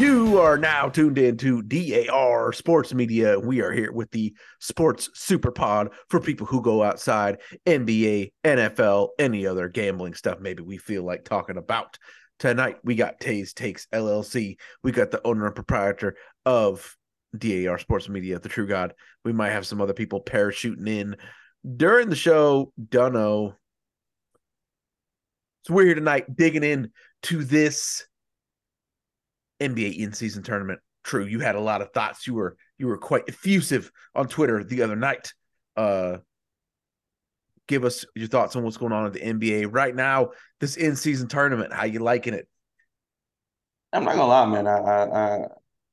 You are now tuned in to DAR Sports Media. We are here with the Sports Super Pod for people who go outside NBA, NFL, any other gambling stuff maybe we feel like talking about. Tonight, we got Tay's Takes LLC. We got the owner and proprietor of DAR Sports Media, the True God. We might have some other people parachuting in during the show. Dunno. So we're here tonight digging in to this NBA in season tournament. True, you had a lot of thoughts. You were you were quite effusive on Twitter the other night. Uh give us your thoughts on what's going on at the NBA right now. This in season tournament, how you liking it? I'm not gonna lie, man. I I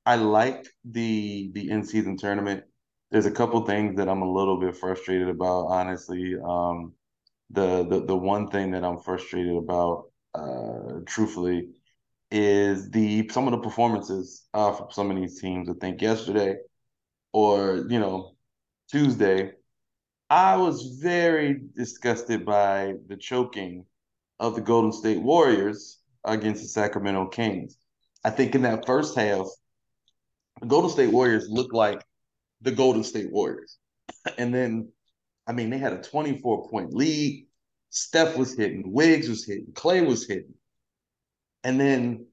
I, like the the in season tournament. There's a couple things that I'm a little bit frustrated about, honestly. Um, the the the one thing that I'm frustrated about, uh, truthfully, is the some of the performances uh, from some of these teams. I think yesterday or you know Tuesday, I was very disgusted by the choking of the Golden State Warriors against the Sacramento Kings. I think in that first half, the Golden State Warriors looked like the Golden State Warriors. And then, I mean, they had a 24 point lead. Steph was hitting, Wiggs was hitting, Klay was hitting. And then,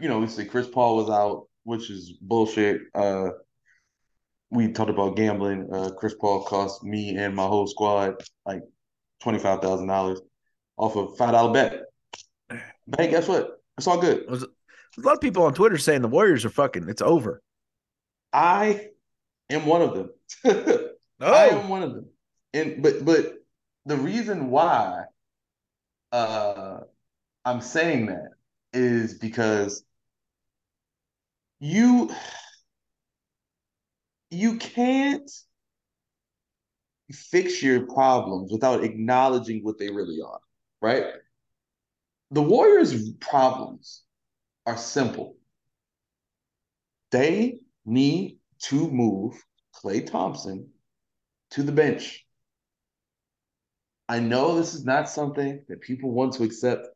you know, we see Chris Paul was out, which is bullshit. Uh, we talked about gambling. Uh, Chris Paul cost me and my whole squad like twenty five thousand dollars off a five dollar bet. But hey, guess what? It's all good. There's a lot of people on Twitter saying the Warriors are fucking. It's over. I am one of them. oh. I am one of them. And but but the reason why uh I'm saying that is because you you can't fix your problems without acknowledging what they really are, right? The Warriors' problems are simple. They need to move Klay Thompson to the bench. I know this is not something that people want to accept.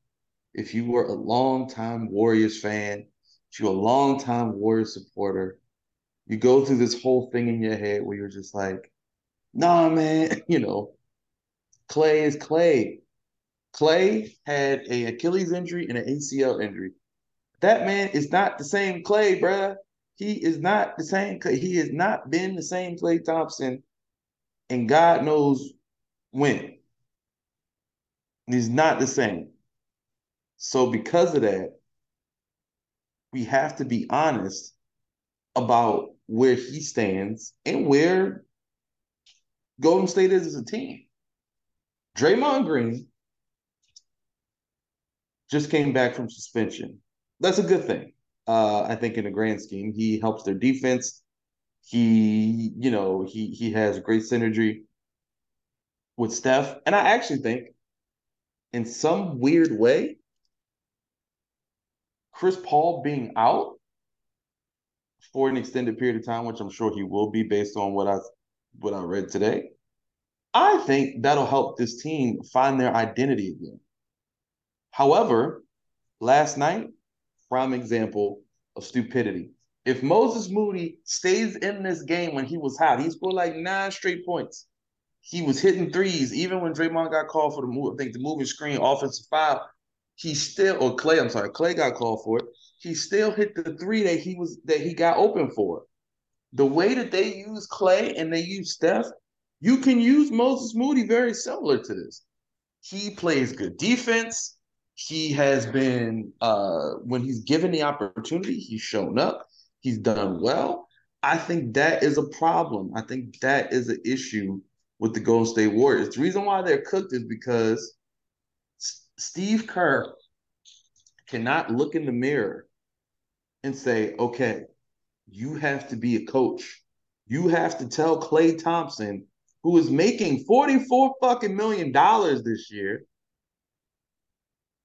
If you were a long-time Warriors fan, if you're a long-time Warriors supporter, you go through this whole thing in your head where you're just like, nah, man, you know, Klay is Klay. Klay had a Achilles injury and an ACL injury. That man is not the same Klay, bruh. He is not the same Klay. He has not been the same Klay Thompson, and God knows when. He's not the same. So because of that, we have to be honest about where he stands and where Golden State is as a team. Draymond Green just came back from suspension. That's a good thing. Uh, I think in the grand scheme, he helps their defense. He, you know, he he has great synergy with Steph, and I actually think, in some weird way, Chris Paul being out for an extended period of time, which I'm sure he will be based on what I what I read today, I think that'll help this team find their identity again. However, last night, prime example of stupidity. If Moses Moody stays in this game when he was hot, he scored like nine straight points. He was hitting threes, even when Draymond got called for the move. I think the moving screen offensive foul. He still, or Klay, I'm sorry, Klay got called for it he still hit the three that he was that he got open for. The way that they use Klay and they use Steph, you can use Moses Moody very similar to this. He plays good defense. He has been uh when he's given the opportunity, he's shown up. He's done well. I think that is a problem. I think that is an issue with the Golden State Warriors. The reason why they're cooked is because Steve Kerr cannot look in the mirror and say, okay, you have to be a coach. You have to tell Klay Thompson, who is making 44 fucking million dollars this year,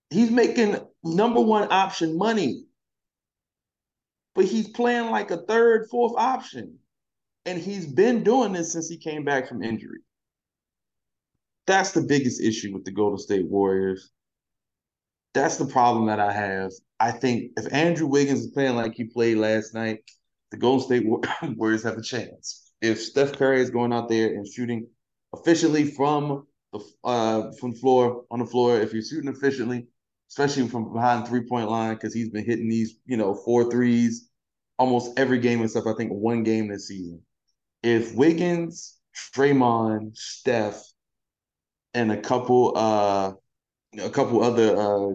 he's making number one option money. But he's playing like a third, fourth option. And he's been doing this since he came back from injury. That's the biggest issue with the Golden State Warriors. That's the problem that I have. I think if Andrew Wiggins is playing like he played last night, the Golden State Warriors have a chance. If Steph Curry is going out there and shooting efficiently from the uh, from floor on the floor, if you're shooting efficiently, especially from behind three point line, because he's been hitting these you know four threes almost every game and stuff. I think one game this season. If Wiggins, Draymond, Steph, and a couple uh a couple other uh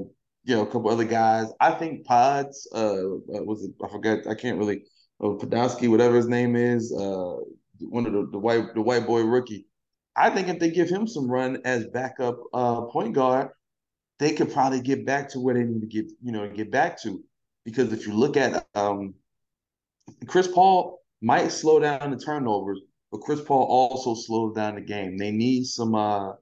you know a couple other guys, I think Pods uh was it, I forget I can't really uh, Podolsky whatever his name is uh one of the, the white the white boy rookie. I think if they give him some run as backup uh point guard, they could probably get back to where they need to get you know get back to because if you look at um Chris Paul might slow down the turnovers, but Chris Paul also slows down the game. They need some uh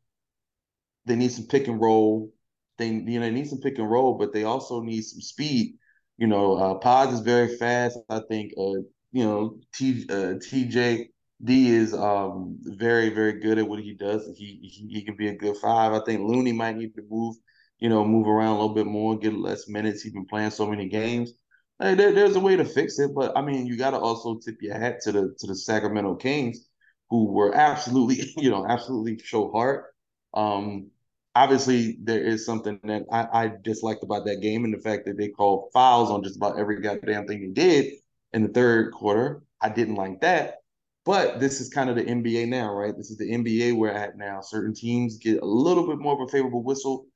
they need some pick and roll. They you know they need some pick and roll, but they also need some speed. You know, uh Pods is very fast. I think uh you know T uh TJ D is um very very good at what he does. He, he he can be a good five. I think Looney might need to move, you know, move around a little bit more, get less minutes. He's been playing so many games hey, there, there's a way to fix it, but I mean, you got to also tip your hat to the to the Sacramento Kings, who were absolutely, you know, absolutely show heart. Um, obviously, there is something that I, I disliked about that game, and the fact that they called fouls on just about every goddamn thing they did in the third quarter. I didn't like that. But this is kind of the NBA now, right? This is the NBA we're at now. Certain teams get a little bit more of a favorable whistle.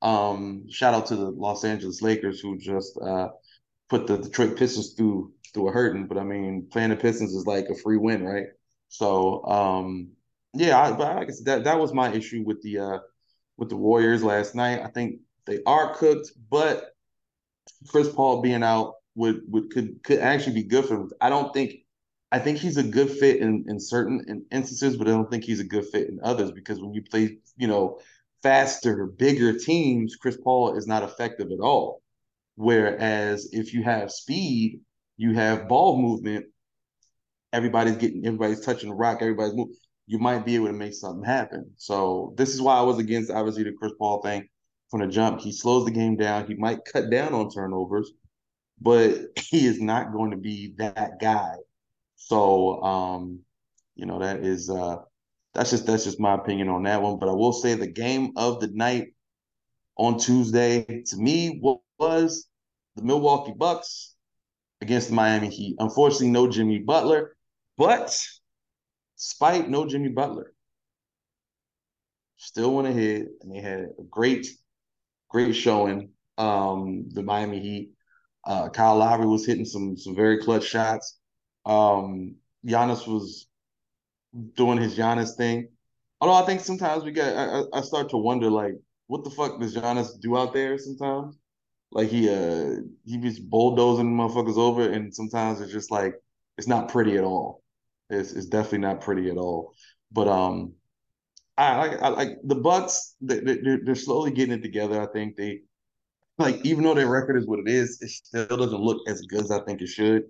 Um, shout out to the Los Angeles Lakers who just uh, put the Detroit Pistons through through a hurting. But I mean, playing the Pistons is like a free win, right? So um, yeah, I, but I guess that that was my issue with the uh, with the Warriors last night. I think they are cooked, but Chris Paul being out would would could could actually be good for. I don't think I think he's a good fit in in certain instances, but I don't think he's a good fit in others because when you play, you know, faster, bigger teams, Chris Paul is not effective at all. Whereas if you have speed, you have ball movement, everybody's getting, everybody's touching the rock, everybody's moving, you might be able to make something happen. So this is why I was against obviously the Chris Paul thing from the jump. He slows the game down. He might cut down on turnovers, but he is not going to be that guy. So um, you know, that is uh that's just that's just my opinion on that one. But I will say the game of the night on Tuesday to me was the Milwaukee Bucks against the Miami Heat. Unfortunately, no Jimmy Butler, but despite no Jimmy Butler, still went ahead and they had a great, great showing. Um, the Miami Heat. Uh, Kyle Lowry was hitting some some very clutch shots. Um, Giannis was doing his Giannis thing. Although I think sometimes we get, I, I start to wonder like, what the fuck does Giannis do out there sometimes? Like he uh he be bulldozing motherfuckers over, and sometimes it's just like it's not pretty at all. It's definitely not pretty at all. But um, I like I like the Bucks. They, they're they're slowly getting it together. I think they like even though their record is what it is, it still doesn't look as good as I think it should.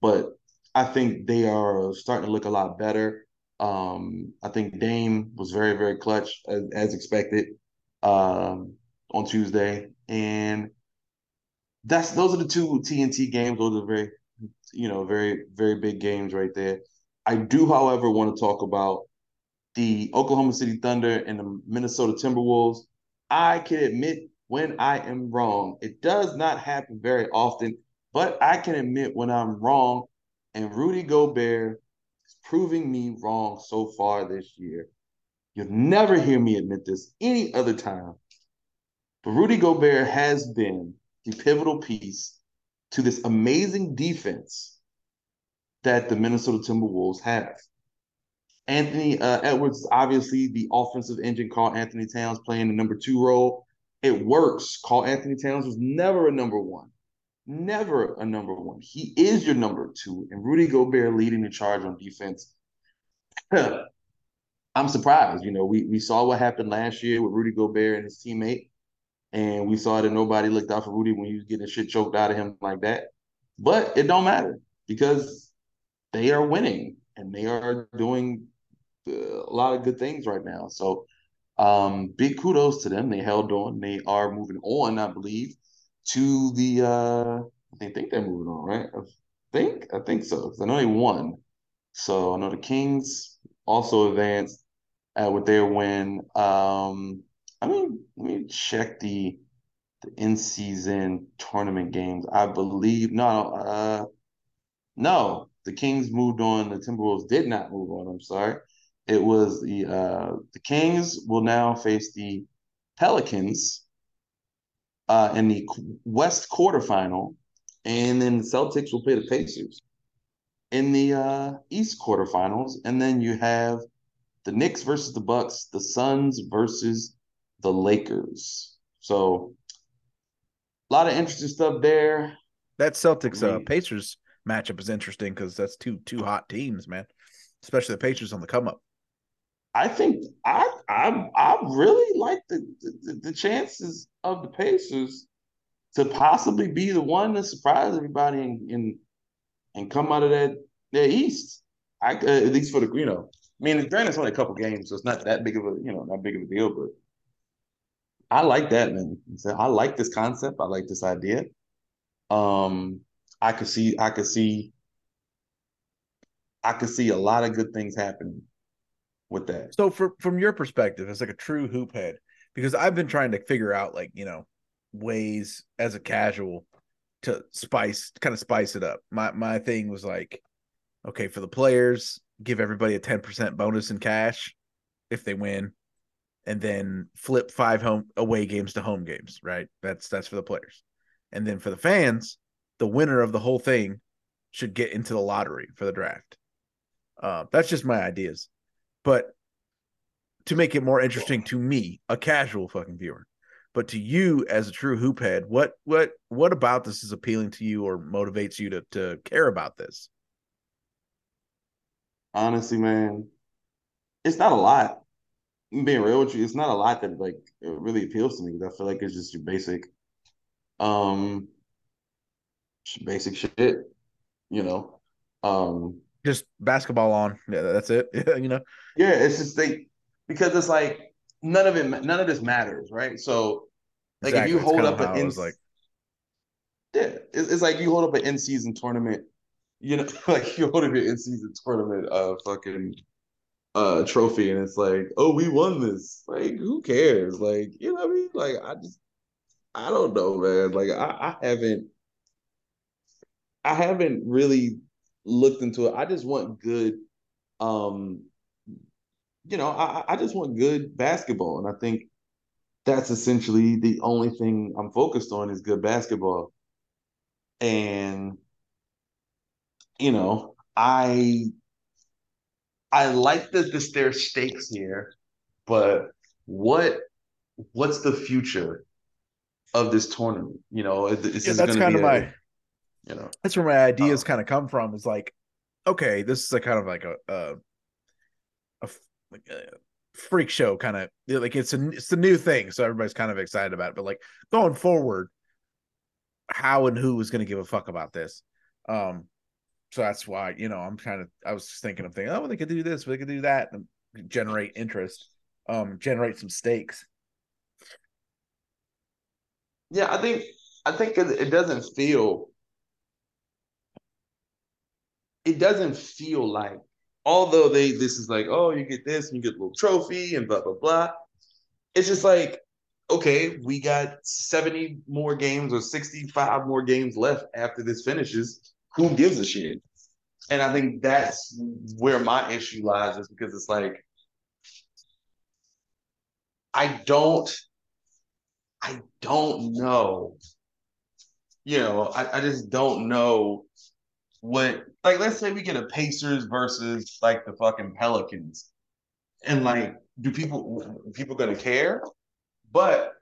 But I think they are starting to look a lot better. Um, I think Dame was very very clutch as, as expected um, on Tuesday, and that's those are the two TNT games. Those are very, you know, very very big games right there. I do, however, want to talk about the Oklahoma City Thunder and the Minnesota Timberwolves. I can admit when I am wrong. It does not happen very often, but I can admit when I'm wrong. And Rudy Gobert is proving me wrong so far this year. You'll never hear me admit this any other time. But Rudy Gobert has been the pivotal piece to this amazing defense that the Minnesota Timberwolves have. Anthony uh, Edwards, obviously the offensive engine, Karl-Anthony Towns playing the number two role. It works. Karl-Anthony Towns was never a number one, never a number one. He is your number two, and Rudy Gobert leading the charge on defense. I'm surprised. You know, we we saw what happened last year with Rudy Gobert and his teammate and we saw that nobody looked out for Rudy when he was getting shit choked out of him like that. But it don't matter because they are winning and they are doing a lot of good things right now. So um, big kudos to them. They held on. They are moving on, I believe. to the uh I think, think they're moving on, right? I think I think so because I know they won. So I know the Kings also advanced uh, with their win. Um, I mean, let me check the the in season tournament games. I believe no, uh, no, the Kings moved on. The Timberwolves did not move on. I'm sorry. It was the uh, the Kings will now face the Pelicans uh, in the West quarterfinal, and then the Celtics will play the Pacers in the uh, East quarterfinals, and then you have the Knicks versus the Bucks, the Suns versus the Lakers. So a lot of interesting stuff there. That Celtics uh, Pacers matchup is interesting because that's two two hot teams, man. Especially the Pacers on the come up. I think I I I really like the, the, the chances of the Pacers to possibly be the one to surprise everybody and and, and come out of that that East. I uh, at least for the you know, I mean, granted it's only a couple games, so it's not that big of a you know not big of a deal, but I like that man. I like this concept. I like this idea. Um, I could see I could see I could see a lot of good things happening with that. So for, from your perspective, as like a true hoop head, because I've been trying to figure out like, you know, ways as a casual to spice kind of spice it up. My my thing was like, okay, for the players, give everybody a 10% bonus in cash if they win, and then flip five home away games to home games, right? That's that's for the players. And then for the fans, the winner of the whole thing should get into the lottery for the draft. Uh, that's just my ideas. But to make it more interesting to me, a casual fucking viewer, but to you as a true hoop head, what what what about this is appealing to you or motivates you to to care about this? Honestly, man, it's not a lot. I'm being real with you, it's not a lot that like really appeals to me because I feel like it's just your basic, um, basic shit, you know. Um, just basketball on. Yeah, that's it. you know. Yeah, it's just they because it's like none of it, none of this matters, right? So, like exactly. if you hold up an in, like, yeah, it's, it's, like you hold up an in season tournament. You know, like you hold up your in season tournament, uh, fucking uh trophy, and it's like, oh, we won this. Like, who cares? Like, you know what I mean? Like, I just, I don't know, man. Like, I, I haven't, I haven't really looked into it. I just want good, um, you know, I, I just want good basketball, and I think that's essentially the only thing I'm focused on is good basketball. And you know, I I like that this there's stakes here, but what what's the future of this tournament? You know, is, yeah, that's kind of my you know? That's where my ideas uh, kind of come from is like okay this is a kind of like a a, a, like a freak show kind of like it's a it's a new thing so everybody's kind of excited about it but like going forward how and who is going to give a fuck about this? Um so that's why you know i'm kind of i was just thinking of thinking oh they could do this they could do that and generate interest um generate some stakes. Yeah i think i think it doesn't feel it doesn't feel like, although they this is like, oh, you get this and you get a little trophy and blah blah blah. It's just like, okay, we got 70 more games or 65 more games left after this finishes. Who gives a shit? And I think that's where my issue lies, is because it's like I don't I don't know. You know, I, I just don't know what like let's say we get a Pacers versus like the fucking Pelicans. And like, do people people gonna care? But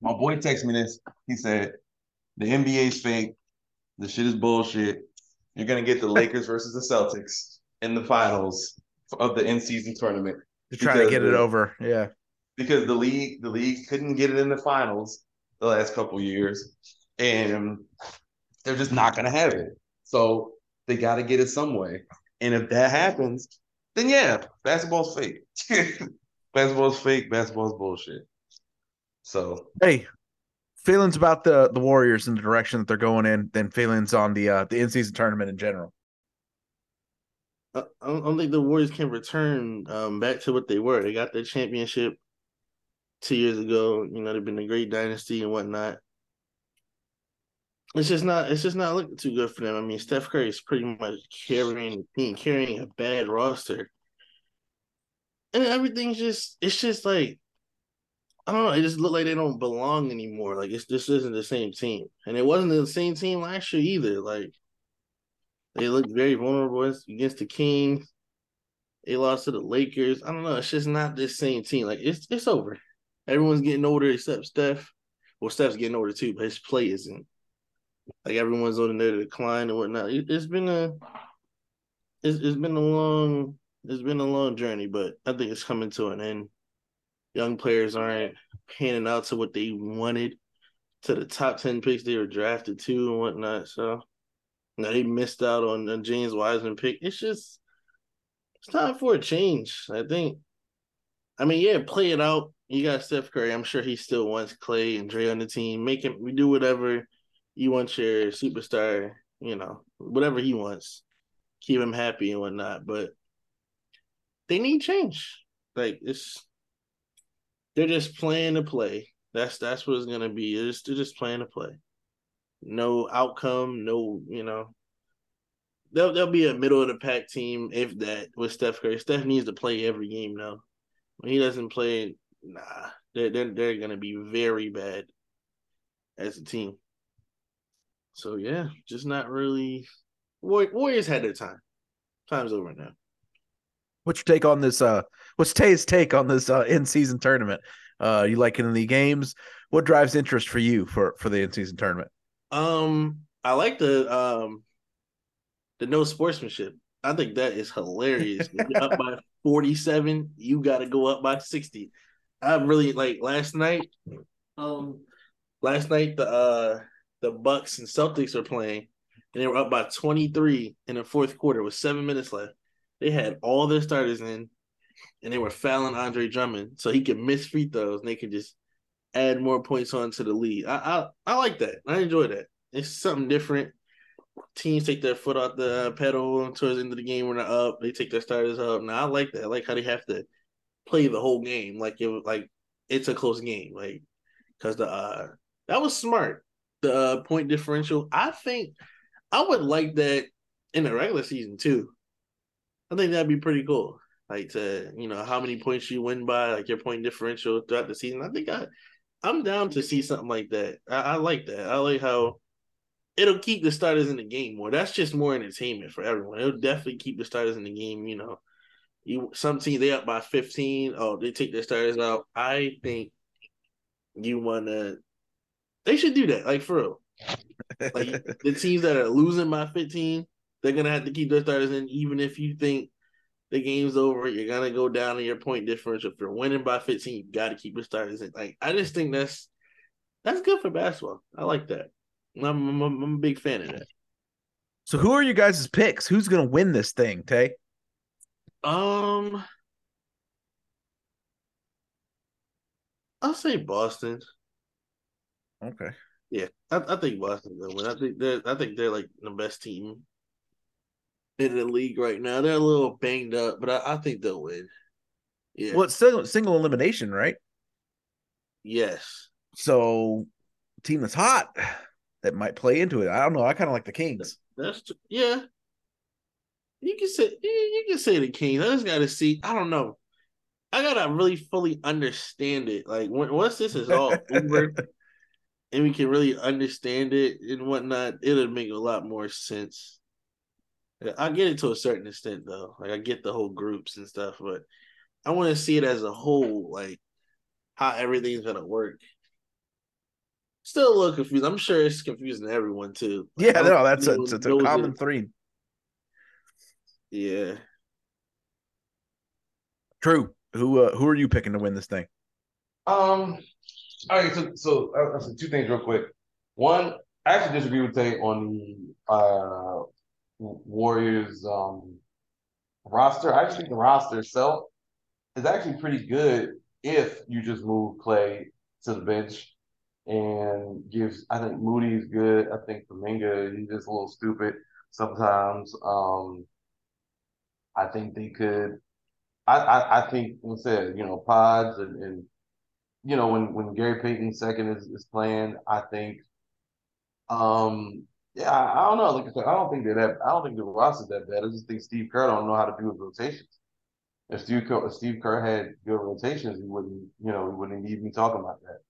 my boy texted me this. He said, the NBA's fake. The shit is bullshit. You're gonna get the Lakers versus the Celtics in the finals of the in-season tournament. To try to get it over. Yeah. Because the league, the league couldn't get it in the finals the last couple years. And they're just not going to have it. So they got to get it some way. And if that happens, then yeah, basketball's fake. basketball's fake. Basketball's bullshit. So hey, feelings about the the Warriors and the direction that they're going in, then feelings on the uh, the in season tournament in general. I don't think the Warriors can return um, back to what they were. They got their championship two years ago. You know, they've been a great dynasty and whatnot. It's just not. It's just not looking too good for them. I mean, Steph Curry is pretty much carrying team, carrying a bad roster, and everything's just. It's just like I don't know. It just looked like they don't belong anymore. Like it's this isn't the same team, and it wasn't the same team last year either. Like they looked very vulnerable against the Kings. They lost to the Lakers. I don't know. It's just not this same team. Like it's it's over. Everyone's getting older except Steph. Well, Steph's getting older too, but his play isn't. Like everyone's on their decline and whatnot. It, has been a it's, it's been a long it's been a long journey, but I think it's coming to an end young players aren't panning out to what they wanted to the top 10 picks they were drafted to and whatnot. So now they missed out on the James Wiseman pick. It's just it's time for a change. I think. I mean, yeah, play it out. You got Steph Curry. I'm sure he still wants Klay and Dre on the team. Make him we do whatever you want your superstar, you know, whatever he wants. Keep him happy and whatnot. But they need change. Like it's they're just playing to play. That's that's what it's gonna be. They're just, they're just playing to play. No outcome, no, you know. They'll they'll be a middle of the pack team if that with Steph Curry. Steph needs to play every game now. When he doesn't play, nah, they're they're, they're gonna be very bad as a team. So yeah, just not really. Warriors had their time. Time's over now. What's your take on this? Uh, what's Tay's take on this uh, in season tournament? Uh, you like it in the games? What drives interest for you for for the in season tournament? Um, I like the um the no sportsmanship. I think that is hilarious. up by forty seven, you got to go up by sixty. I really like last night. Um, last night the uh the Bucks and Celtics are playing, and they were up by twenty three in the fourth quarter with seven minutes left. They had all their starters in, and they were fouling Andre Drummond so he could miss free throws and they could just add more points onto the lead. I I, I like that. I enjoy that. It's something different. Teams take their foot off the pedal towards the end of the game when they're up. They take their starters up. Now I like that. I like how they have to play the whole game like it like it's a close game. Like because the uh that was smart. The uh, point differential. I think I would like that in the regular season too. I think that'd be pretty cool. Like to you know how many points you win by, like your point differential throughout the season. I think I I'm down to see something like that. I, I like that. I like how it'll keep the starters in the game more. That's just more entertainment for everyone. It'll definitely keep the starters in the game. You know, you some team they up by 15. Oh, they take their starters out. I think you wanna. They should do that. Like for real. like the teams that are losing by 15, they're gonna have to keep their starters in, even if you think the game's over. You're gonna go down in your point differential. If you're winning by 15, you got to keep your starters in. Like I just think that's that's good for basketball. I like that. I'm, I'm, I'm a big fan of that. So who are you guys' picks? Who's gonna win this thing, Tay? Um, I'll say Boston. Okay. Yeah, I, I think Boston's gonna win. I think they're I think they're like the best team in the league right now. They're a little banged up, but I, I think they'll win. Yeah. Well, it's still single elimination, right? Yes. So, team that's hot that might play into it. I don't know. I kind of like the Kings. That's true. yeah. You can say you can say the Kings. I just got to see. I don't know. I gotta really fully understand it. Like when, once this is all over, and we can really understand it and whatnot, it'll make a lot more sense. I get it to a certain extent though. Like I get the whole groups and stuff, but I want to see it as a whole, like how everything's gonna work. Still a little confused. I'm sure it's confusing to everyone too. Like, yeah, no, that's a, it's, it's a common thread. Yeah. True. Who uh, who are you picking to win this thing? Um. All right. So so uh, two things real quick. One, I actually disagree with Tay on the uh Warriors um, roster. I think the roster itself is actually pretty good if you just move Klay to the bench and gives. I think Moody's good. I think Kuminga he's just a little stupid sometimes. Um, I think they could. I, I, I think, like I said, you know, pods and, and you know, when when Gary Payton second is, is playing, I think um yeah, I, I don't know. Like I said, I don't think they're that I don't think the roster's that bad. I just think Steve Kerr don't know how to do his rotations. If Steve Kerr, if Steve Kerr had good rotations, he wouldn't, you know, he wouldn't even be talking about that.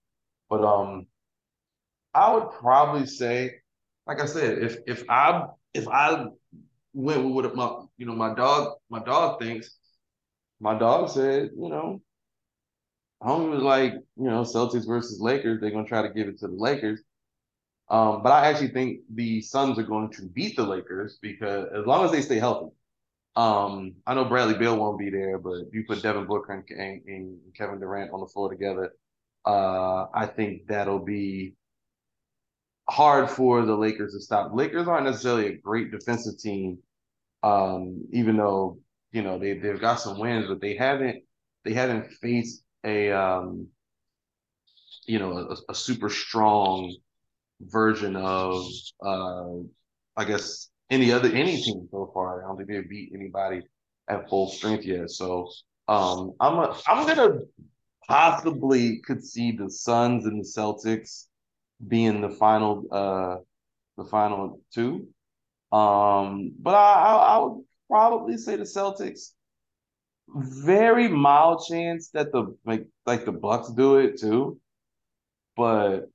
But um I would probably say, like I said, if if I if I went with what my you know my dog my dog thinks, my dog said, you know, homie was like, you know, Celtics versus Lakers, they're gonna try to give it to the Lakers. Um, but I actually think the Suns are going to beat the Lakers because as long as they stay healthy. Um, I know Bradley Beal won't be there, but if you put Devin Booker and, and, and Kevin Durant on the floor together, uh, I think that'll be hard for the Lakers to stop. Lakers aren't necessarily a great defensive team, um, even though you know they they've got some wins, but they haven't they haven't faced a um, you know a, a super strong version of uh, I guess any other any team so far. I don't think they've beat anybody at full strength yet. So um, I'm a, I'm gonna possibly could see the Suns and the Celtics being the final uh the final two. Um, but I, I, I would probably say the Celtics. Very mild chance that the like like the Bucks do it too, but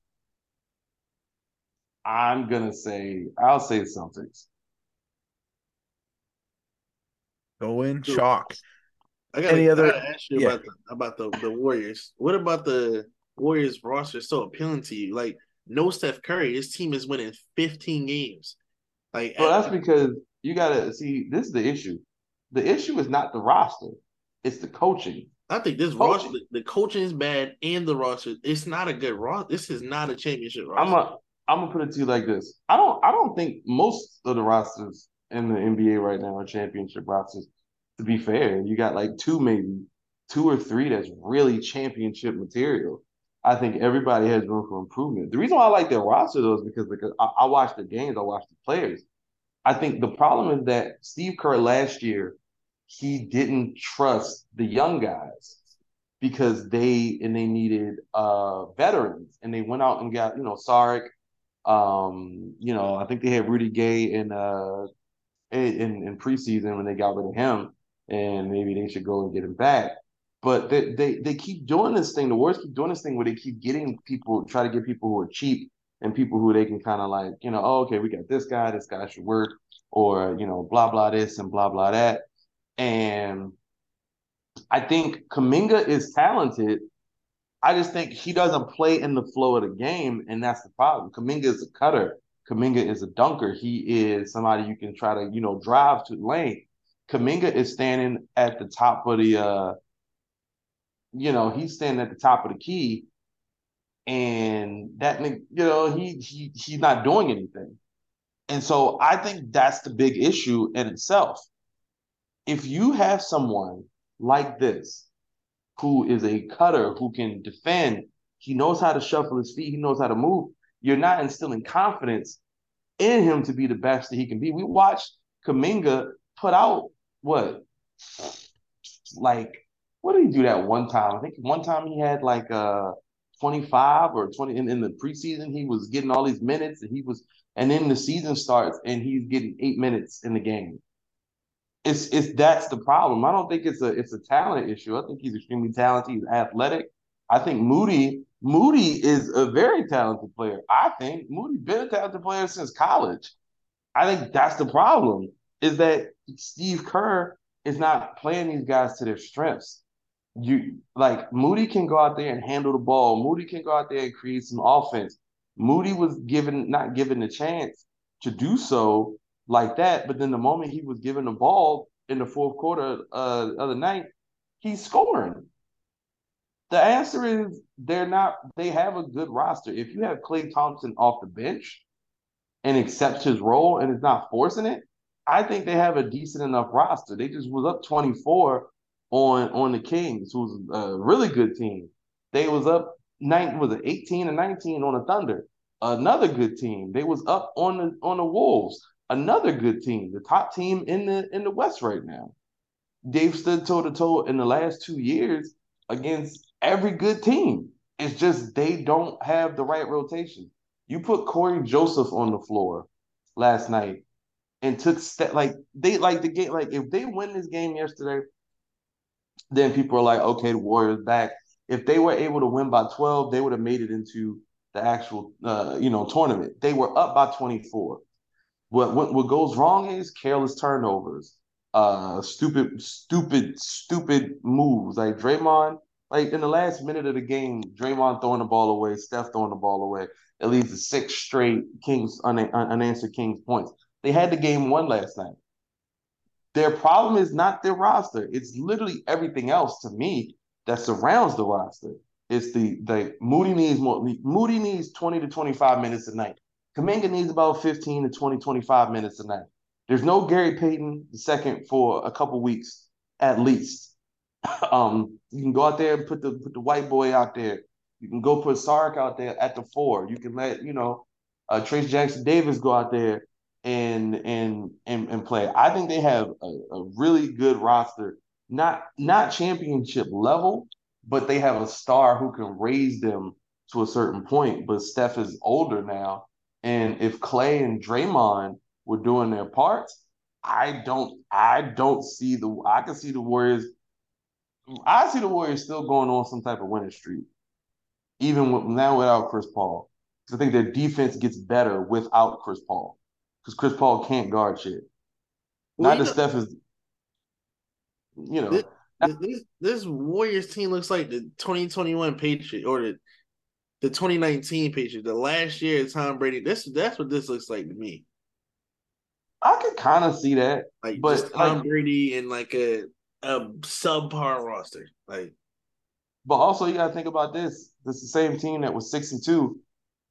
I'm gonna say I'll say Celtics. Go in chalk. I got Any other- to ask you yeah. about the, about the, the Warriors. What about the Warriors roster so appealing to you? Like no Steph Curry, his team is winning 15 games. Like Well, that's because you gotta see this is the issue. The issue is not the roster, it's the coaching. I think this Coach- roster, the, the coaching is bad, and the roster, it's not a good roster. This is not a championship roster. I'm a I'm gonna put it to you like this. I don't I don't think most of the rosters in the NBA right now are championship rosters. To be fair, you got like two maybe two or three that's really championship material. I think everybody has room for improvement. The reason why I like their roster though is because because I, I watch the games, I watch the players. I think the problem is that Steve Kerr last year he didn't trust the young guys because they and they needed uh veterans and they went out and got you know Saric um, you know, I think they had Rudy Gay in uh in in preseason when they got rid of him, and maybe they should go and get him back. But they they they keep doing this thing. The Warriors keep doing this thing where they keep getting people, try to get people who are cheap and people who they can kind of like, you know, oh, okay, we got this guy, this guy should work, or you know, blah blah this and blah blah that. And I think Kuminga is talented. I just think he doesn't play in the flow of the game, and that's the problem. Kuminga is a cutter. Kuminga is a dunker. He is somebody you can try to, you know, drive to lane. Kuminga is standing at the top of the uh you know, he's standing at the top of the key and that you know, he he he's not doing anything. And so I think that's the big issue in itself. If you have someone like this who is a cutter, who can defend, he knows how to shuffle his feet, he knows how to move, you're not instilling confidence in him to be the best that he can be. We watched Kuminga put out what? Like, what did he do that one time? I think one time he had like uh 25 or 20 in, in the preseason, he was getting all these minutes and he was and then the season starts and he's getting eight minutes in the game. It's it's that's the problem. I don't think it's a it's a talent issue. I think he's extremely talented. He's athletic. I think Moody Moody is a very talented player. I think Moody's been a talented player since college. I think that's the problem is that Steve Kerr is not playing these guys to their strengths. You like Moody can go out there and handle the ball. Moody can go out there and create some offense. Moody was given not given the chance to do so like that, but then the moment he was given the ball in the fourth quarter uh, the other night, he's scoring. The answer is they're not. They have a good roster. If you have Klay Thompson off the bench and accepts his role and is not forcing it, I think they have a decent enough roster. They just was up twenty four on on the Kings, who's a really good team. They was up nine was it 18 and 19 on the Thunder. Another good team. They was up on the on the Wolves. Another good team. The top team in the in the West right now. They've stood toe to toe in the last two years against every good team. It's just they don't have the right rotation. You put Cory Joseph on the floor last night and took step like they like the game like if they win this game yesterday, then people are like, okay, the Warriors back. If they were able to win by 12, they would have made it into the actual uh, you know tournament. They were up by 24. What, what what goes wrong is careless turnovers, uh, stupid, stupid, stupid moves. Like Draymond, like in the last minute of the game, Draymond throwing the ball away, Steph throwing the ball away. It leads to six straight Kings un- unanswered Kings points. They had the game won last night. Their problem is not their roster. It's literally everything else to me that surrounds the roster. It's the the Moody needs more. Moody needs 20 to 25 minutes a night. Kuminga needs about 15 to 20, 25 minutes a night. There's no Gary Payton the second for a couple weeks at least. Um, you can go out there and put the put the white boy out there. You can go put Sark out there at the four. You can let you know uh, Trayce Jackson Davis go out there and and and, and play. I think they have a, a really good roster. Not not championship level, but they have a star who can raise them to a certain point. But Steph is older now, and if Klay and Draymond were doing their parts, I don't I don't see the I can see the Warriors. I see the Warriors still going on some type of winning streak, even with, now without Chris Paul. Because I think their defense gets better without Chris Paul. Because Chris Paul can't guard shit. Well, Not that Steph is, you know. This, this, this Warriors team looks like the 2021 Patriot or the the 2019 Patriots, the last year of Tom Brady. This that's what this looks like to me. I could kind of see that, like but Tom like, Brady and like a a subpar roster, like. But also, you got to think about this. This is the same team that was six and two,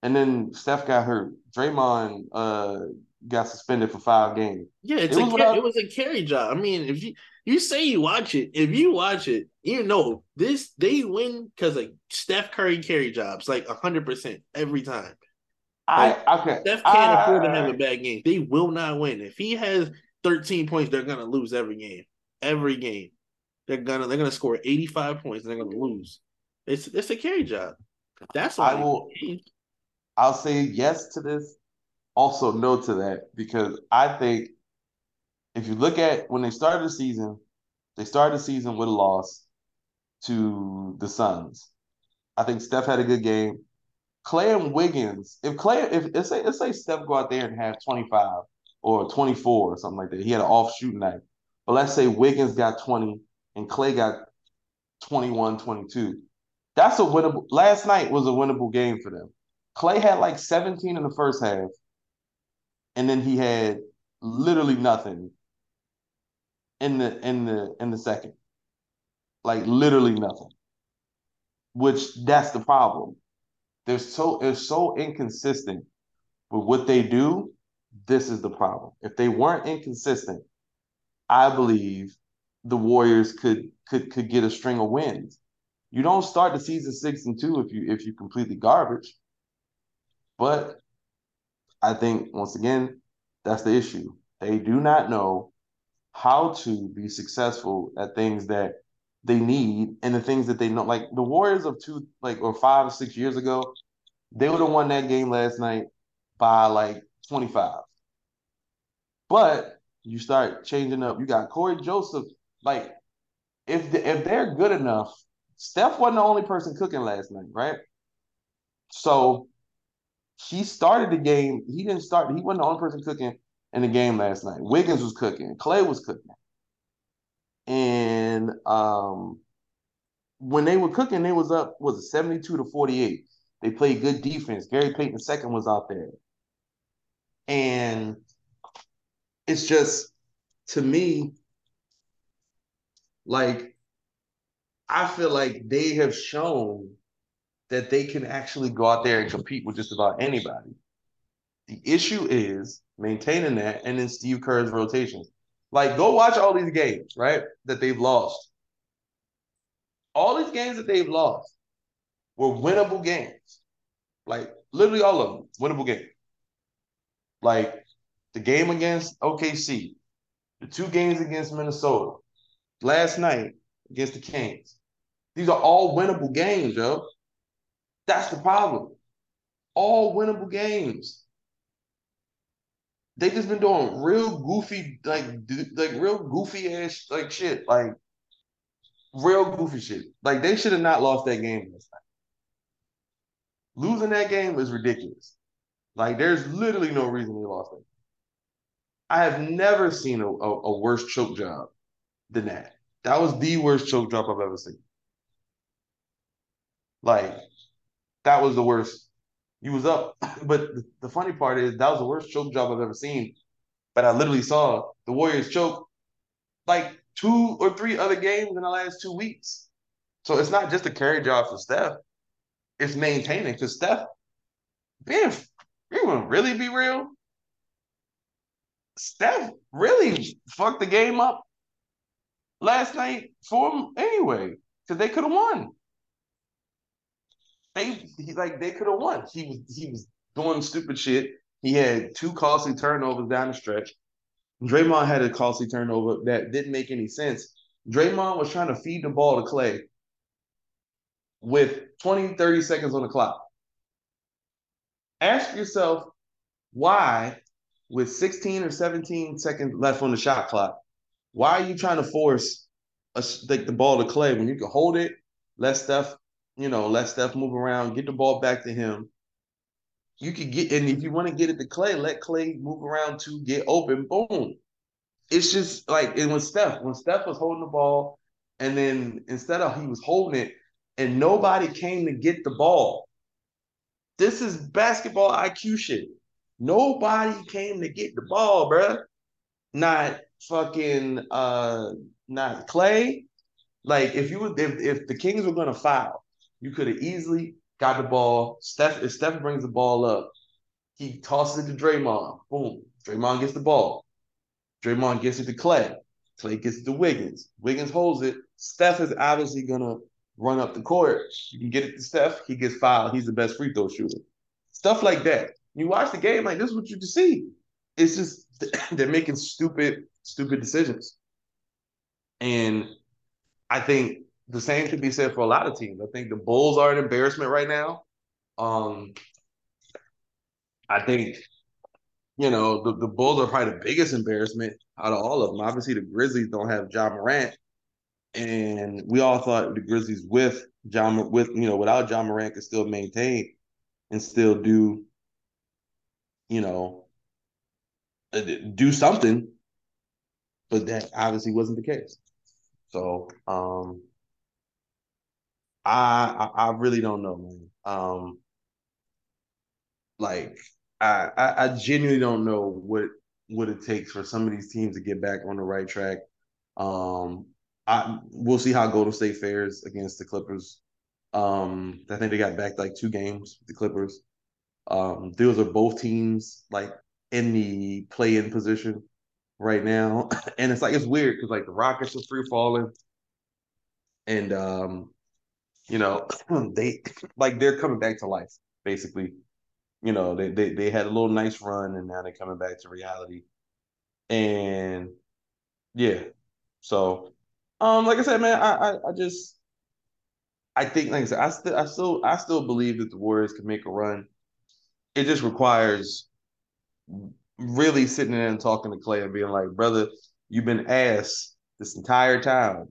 and then Steph got hurt. Draymond uh, got suspended for five games. Yeah, it's it, a, was it was a carry job. I mean, if you you say you watch it, if you watch it, you know this they win because of Steph Curry carry jobs, like hundred percent every time. Like, I okay. Steph can't I, afford to have a bad game. They will not win. If he has 13 points, they're gonna lose every game. Every game. They're gonna they're gonna score 85 points and they're gonna lose. It's it's a carry job. That's why I will I'll say yes to this, also no to that, because I think if you look at when they started the season, they started the season with a loss to the Suns. I think Steph had a good game. Klay and Wiggins, if Klay, if let's say let's say Steph go out there and have 25 or 24 or something like that. He had an off shooting night. But let's say Wiggins got 20 and Klay got 21, 22. That's a winnable. Last night was a winnable game for them. Klay had like 17 in the first half, and then he had literally nothing in the in the in the second. Like literally nothing. Which that's the problem. They're so they're so inconsistent with what they do. This is the problem. If they weren't inconsistent, I believe the Warriors could could could get a string of wins. You don't start the season six and two if you if you completely garbage. But I think once again, that's the issue. They do not know how to be successful at things that they need and the things that they know. Like the Warriors of two, like or five or six years ago, they would have won that game last night by like 25. But you start changing up. You got Cory Joseph. Like, if the, if they're good enough, Steph wasn't the only person cooking last night, right? So he started the game. He didn't start. He wasn't the only person cooking in the game last night. Wiggins was cooking, Klay was cooking. And um, when they were cooking, they was up, was it 72 to 48. They played good defense. Gary Payton second was out there. And it's just to me, like I feel like they have shown that they can actually go out there and compete with just about anybody. The issue is maintaining that, and then Steve Kerr's rotations. Like, go watch all these games, right? That they've lost. All these games that they've lost, were winnable games. Like literally all of them, winnable games. Like the game against OKC, the two games against Minnesota, last night against the Kings. These are all winnable games, yo. That's the problem. All winnable games. They just been doing real goofy, like like real goofy ass like shit, like real goofy shit. Like they should have not lost that game last night. Losing that game is ridiculous. Like there's literally no reason they lost it. I have never seen a, a, a worse choke job than that. That was the worst choke job I've ever seen. Like that was the worst. You was up, but the, funny part is that was the worst choke job I've ever seen. But I literally saw the Warriors choke like two or three other games in the last two weeks. So it's not just a carry job for Steph; it's maintaining. Because Steph, man, you want really be real. Steph really fucked the game up last night for him anyway, because they could have won. They he, like they could have won. He was he was doing stupid shit. He had two costly turnovers down the stretch. Draymond had a costly turnover that didn't make any sense. Draymond was trying to feed the ball to Klay with 20, 30 seconds on the clock. Ask yourself why, with 16 or 17 seconds left on the shot clock, why are you trying to force a, like the ball to Klay when you can hold it, let Steph, you know, let Steph move around, get the ball back to him. You could get, and if you want to get it to Klay, let Klay move around to get open. Boom. It's just like, and when Steph, when Steph was holding the ball, and then instead of he was holding it, and nobody came to get the ball. This is basketball IQ shit. Nobody came to get the ball, bruh. Not fucking uh not Klay. Like if you if, if the Kings were gonna foul, you could have easily got the ball. Steph, if Steph brings the ball up, he tosses it to Draymond. Boom. Draymond gets the ball. Draymond gets it to Klay. Klay gets it to Wiggins. Wiggins holds it. Steph is obviously gonna run up the court. You can get it to Steph. He gets fouled. He's the best free throw shooter. Stuff like that. You watch the game, like this is what you see. It's just they're making stupid, stupid decisions. And I think the same could be said for a lot of teams. I think the Bulls are an embarrassment right now. Um, I think, you know, the, the Bulls are probably the biggest embarrassment out of all of them. Obviously, the Grizzlies don't have Ja Morant, and we all thought the Grizzlies with Ja with you know without Ja Morant could still maintain and still do, you know, uh, do something, but that obviously wasn't the case. So um, I, I I really don't know, man. Um, like I, I I genuinely don't know what what it takes for some of these teams to get back on the right track. Um, I we'll see how Golden State fares against the Clippers. Um, I think they got back like two games the Clippers. Um, those are both teams like in the play-in position right now, and it's like it's weird because like the Rockets are free falling, and um, you know they like they're coming back to life basically. You know they they they had a little nice run, and now they're coming back to reality, and yeah, so um, like I said, man, I, I, I just I think, like I said, I still I still I still believe that the Warriors can make a run. It just requires really sitting there and talking to Klay and being like, brother, you've been ass this entire time.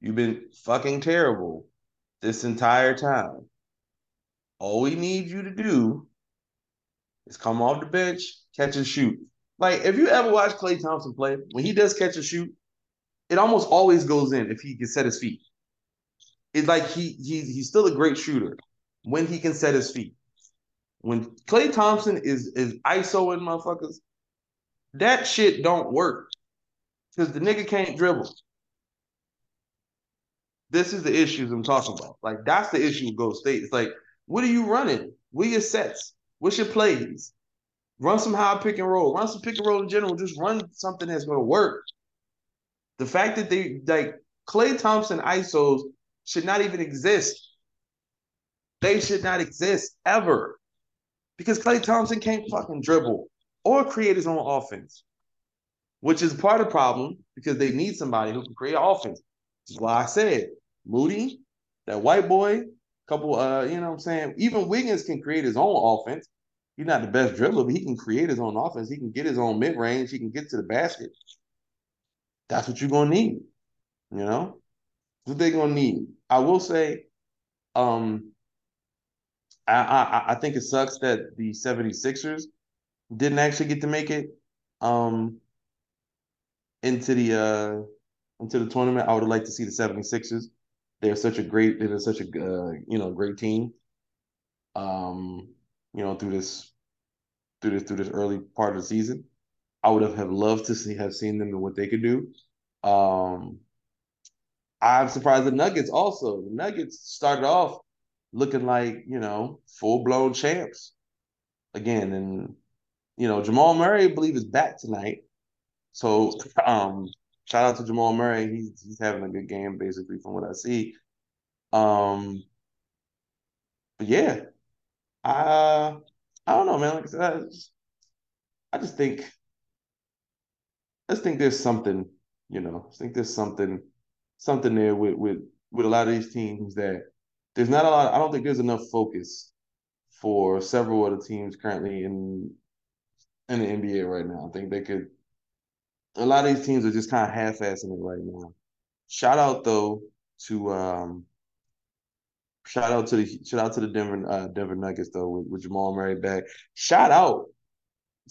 You've been fucking terrible this entire time. All we need you to do is come off the bench, catch and shoot. Like, if you ever watch Klay Thompson play, when he does catch and shoot, it almost always goes in if he can set his feet. It's like he he's he's still a great shooter when he can set his feet. When Klay Thompson is is ISO and motherfuckers, that shit don't work because the nigga can't dribble. This is the issues I'm talking about. Like that's the issue with Gold State. It's like, what are you running? What are your sets? What's your plays? Run some high pick and roll. Run some pick and roll in general. Just run something that's going to work. The fact that they like Klay Thompson ISOs should not even exist. They should not exist ever. Because Klay Thompson can't fucking dribble or create his own offense, which is part of the problem because they need somebody who can create offense. This is why I said Moody, that white boy, couple uh, you know what I'm saying? Even Wiggins can create his own offense. He's not the best dribbler, but he can create his own offense. He can get his own mid range. He can get to the basket. That's what you're gonna need. You know, what they're gonna need. I will say, um, I, I I think it sucks that the 76ers didn't actually get to make it um into the uh into the tournament. I would have liked to see the 76ers. They're such a great, they're such a uh, you know great team. Um, you know through this through this through this early part of the season. I would have, have loved to see have seen them and what they could do. Um, I'm surprised the Nuggets also. The Nuggets started off looking like you know full blown champs again, and you know Jamal Murray I believe is back tonight. So um, shout out to Jamal Murray. He's he's having a good game basically from what I see. Um, but yeah, I I don't know, man. Like I said, I just, I just think I just think there's something, you know, I think there's something something there with with with a lot of these teams that there's not a lot. I don't think there's enough focus for several of the teams currently in in the NBA right now. I think they could. A lot of these teams are just kind of half-assing it right now. Shout out though to um, shout out to the shout out to the Denver uh, Denver Nuggets though with, with Jamal Murray back. Shout out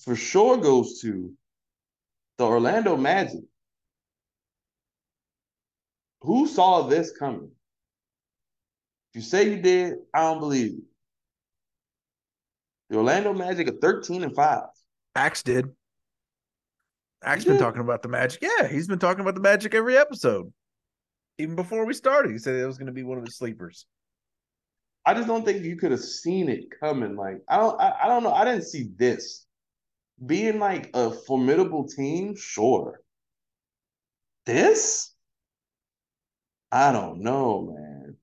for sure goes to the Orlando Magic. Who saw this coming? If you say you did, I don't believe you. The Orlando Magic are 13 and 5. Axe did. Axe has been talking about the Magic. Yeah, he's been talking about the Magic every episode. Even before we started, he said it was going to be one of the sleepers. I just don't think you could have seen it coming. Like I don't, I, I don't know. I didn't see this being like a formidable team. Sure, this, I don't know, man.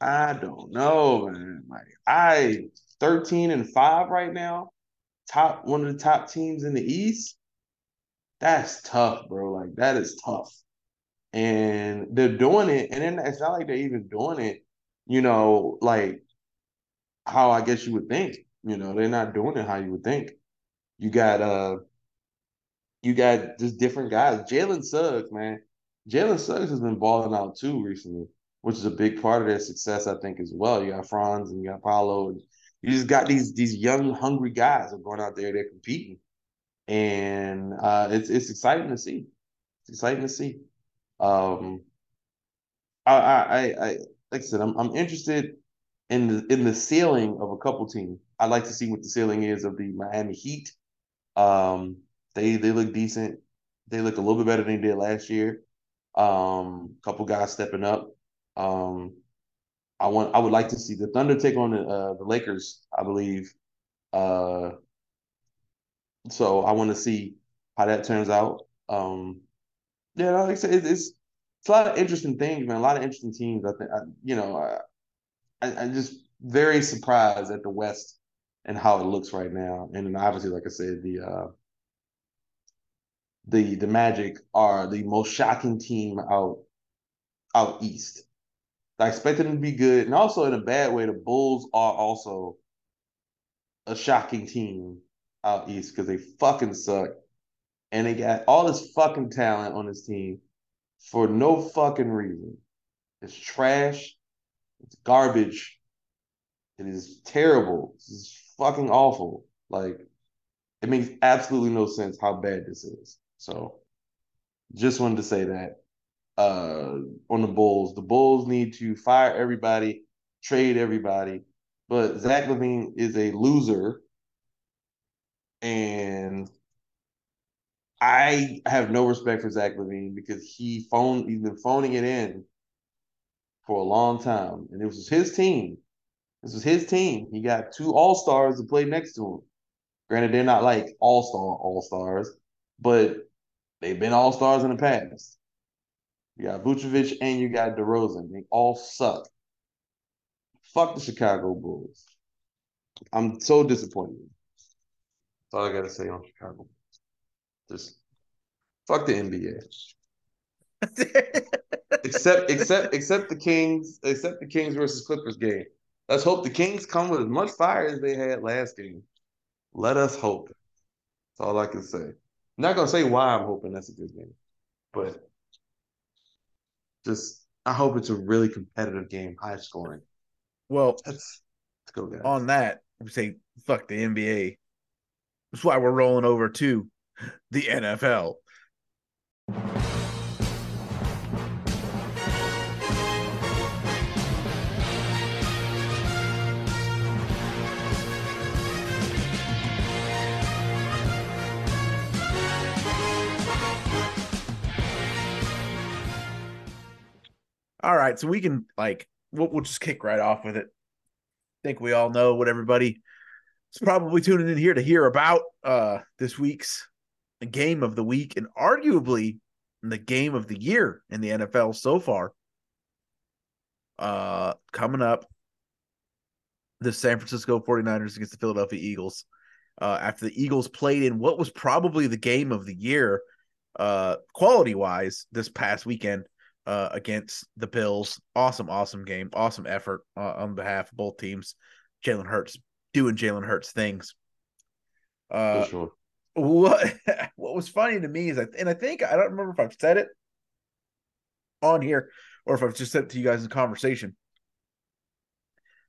I don't know, man. Like I 13 and 5 right now, top one of the top teams in the East. That's tough, bro. Like that is tough. And they're doing it, and then it's not like they're even doing it, you know, like how I guess you would think. You know, they're not doing it how you would think. You got uh you got just different guys. Jalen Suggs, man. Jalen Suggs has been balling out too recently which is a big part of their success, I think, as well. You got Franz and you got Paolo. And you just got these these young, hungry guys are going out there, they're competing. And uh, it's it's exciting to see. It's exciting to see. Um, I, I, I, like I said, I'm I'm interested in the in the ceiling of a couple teams. I'd like to see what the ceiling is of the Miami Heat. Um, they they look decent. They look a little bit better than they did last year. Um, couple guys stepping up. Um, I want I would like to see the Thunder take on the uh, the Lakers. I believe. Uh, so I want to see how that turns out. Um, yeah, like I said, it's, it's, it's a lot of interesting things, man. A lot of interesting teams. I think I, you know, I, I I'm just very surprised at the West and how it looks right now. And obviously, like I said, the uh, the the Magic are the most shocking team out out east. I expected them to be good, and also in a bad way, the Bulls are also a shocking team out east because they fucking suck, and they got all this fucking talent on this team for no fucking reason. It's trash. It's garbage. It is terrible. This is fucking awful. Like, it makes absolutely no sense how bad this is. So, just wanted to say that uh, on the Bulls. The Bulls need to fire everybody, trade everybody. But Zach LaVine is a loser. And I have no respect for Zach LaVine because he phoned he's been phoning it in for a long time. And it was his team. This was his team. He got two all-stars to play next to him. Granted, they're not like all-star all-stars, but they've been all-stars in the past. You got Vucevic and you got DeRozan. They all suck. Fuck the Chicago Bulls. I'm so disappointed. That's all I gotta say on Chicago. Just fuck the NBA. except except except the Kings, except the Kings versus Clippers game. Let's hope the Kings come with as much fire as they had last game. Let us hope. That's all I can say. I'm not gonna say why I'm hoping that's a good game, but just I hope it's a really competitive game, high scoring. Well, let's, let's go guys. On that, we say fuck the NBA. That's why we're rolling over to the NFL. All right, so we can like we'll, we'll just kick right off with it. I think we all know what everybody is probably tuning in here to hear about uh this week's game of the week and arguably the game of the year in the NFL so far. Uh coming up the San Francisco 49ers against the Philadelphia Eagles. Uh after the Eagles played in what was probably the game of the year uh quality wise this past weekend uh, against the Bills. Awesome, awesome game. Awesome effort uh, on behalf of both teams. Jalen Hurts doing Jalen Hurts things. Uh, For sure. What what was funny to me is, I, and I think I don't remember if I've said it on here or if I've just said it to you guys in conversation.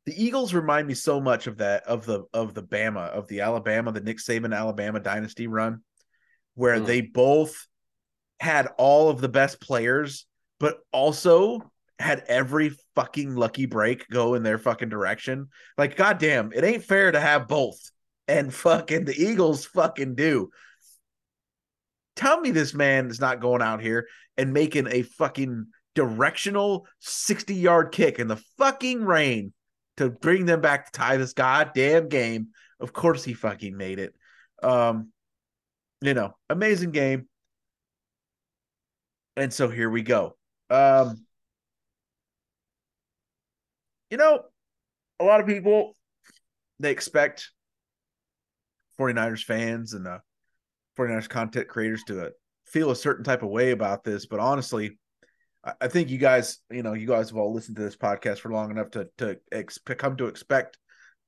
The Eagles remind me so much of that of the of the Bama of the Alabama the Nick Saban Alabama dynasty run, where mm. they both had all of the best players but also had every fucking lucky break go in their fucking direction. Like, goddamn, it ain't fair to have both. And fucking the Eagles fucking do. Tell me this man is not going out here and making a fucking directional 60 yard kick in the fucking rain to bring them back to tie this goddamn game. Of course he fucking made it. Um, you know, amazing game. And so here we go. Um, you know, a lot of people they expect 49ers fans and uh 49ers content creators to uh, feel a certain type of way about this, but honestly, I, I think you guys, you know, you guys have all listened to this podcast for long enough to to ex- come to expect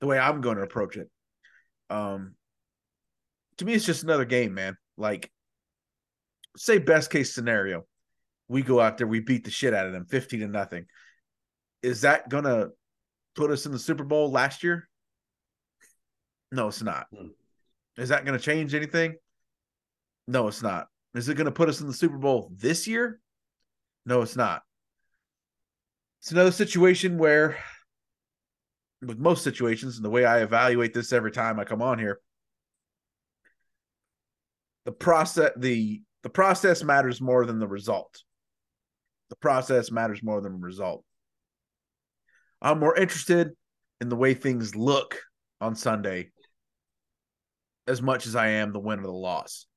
the way I'm going to approach it. Um, to me, it's just another game, man. Like, say best case scenario, we go out there, we beat the shit out of them, fifteen to nothing. Is that gonna put us in the Super Bowl last year? No, it's not. Hmm. Is that going to change anything? No, it's not. Is it going to put us in the Super Bowl this year? No, it's not. It's another situation where, with most situations, and the way I evaluate this every time I come on here, the process the the process matters more than the result. The process matters more than the result. I'm more interested in the way things look on Sunday as much as I am the win or the loss.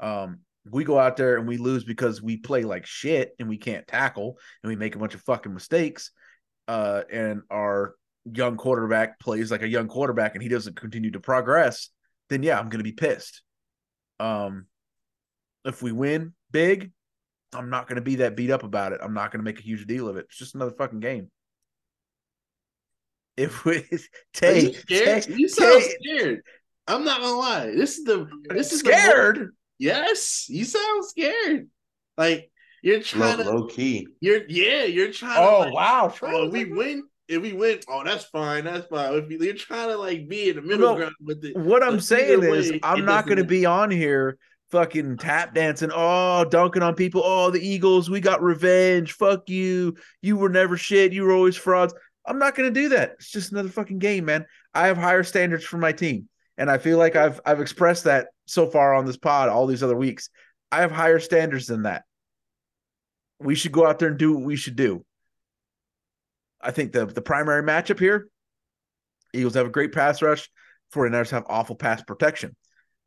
Um, we go out there and we lose because we play like shit and we can't tackle and we make a bunch of fucking mistakes. Uh, and our young quarterback plays like a young quarterback and he doesn't continue to progress, then yeah, I'm gonna be pissed. Um, if we win big, I'm not going to be that beat up about it. I'm not going to make a huge deal of it. It's just another fucking game. If we take, you scared? Take, you sound take, scared. I'm not gonna lie. This is the this is scared. The yes, you sound scared. Like you're trying low, to low key. You're yeah, you're trying. Oh to, like, wow! Oh, we win. If we win, oh that's fine. That's fine. If you're trying to like be in the middle no, ground with it. What I'm saying is, way, I'm not going to be on here fucking tap dancing, oh, dunking on people. Oh, the Eagles, we got revenge. Fuck you. You were never shit. You were always frauds. I'm not going to do that. It's just another fucking game, man. I have higher standards for my team, and I feel like I've I've expressed that so far on this pod all these other weeks. I have higher standards than that. We should go out there and do what we should do. I think the the primary matchup here, Eagles have a great pass rush. 49ers have awful pass protection.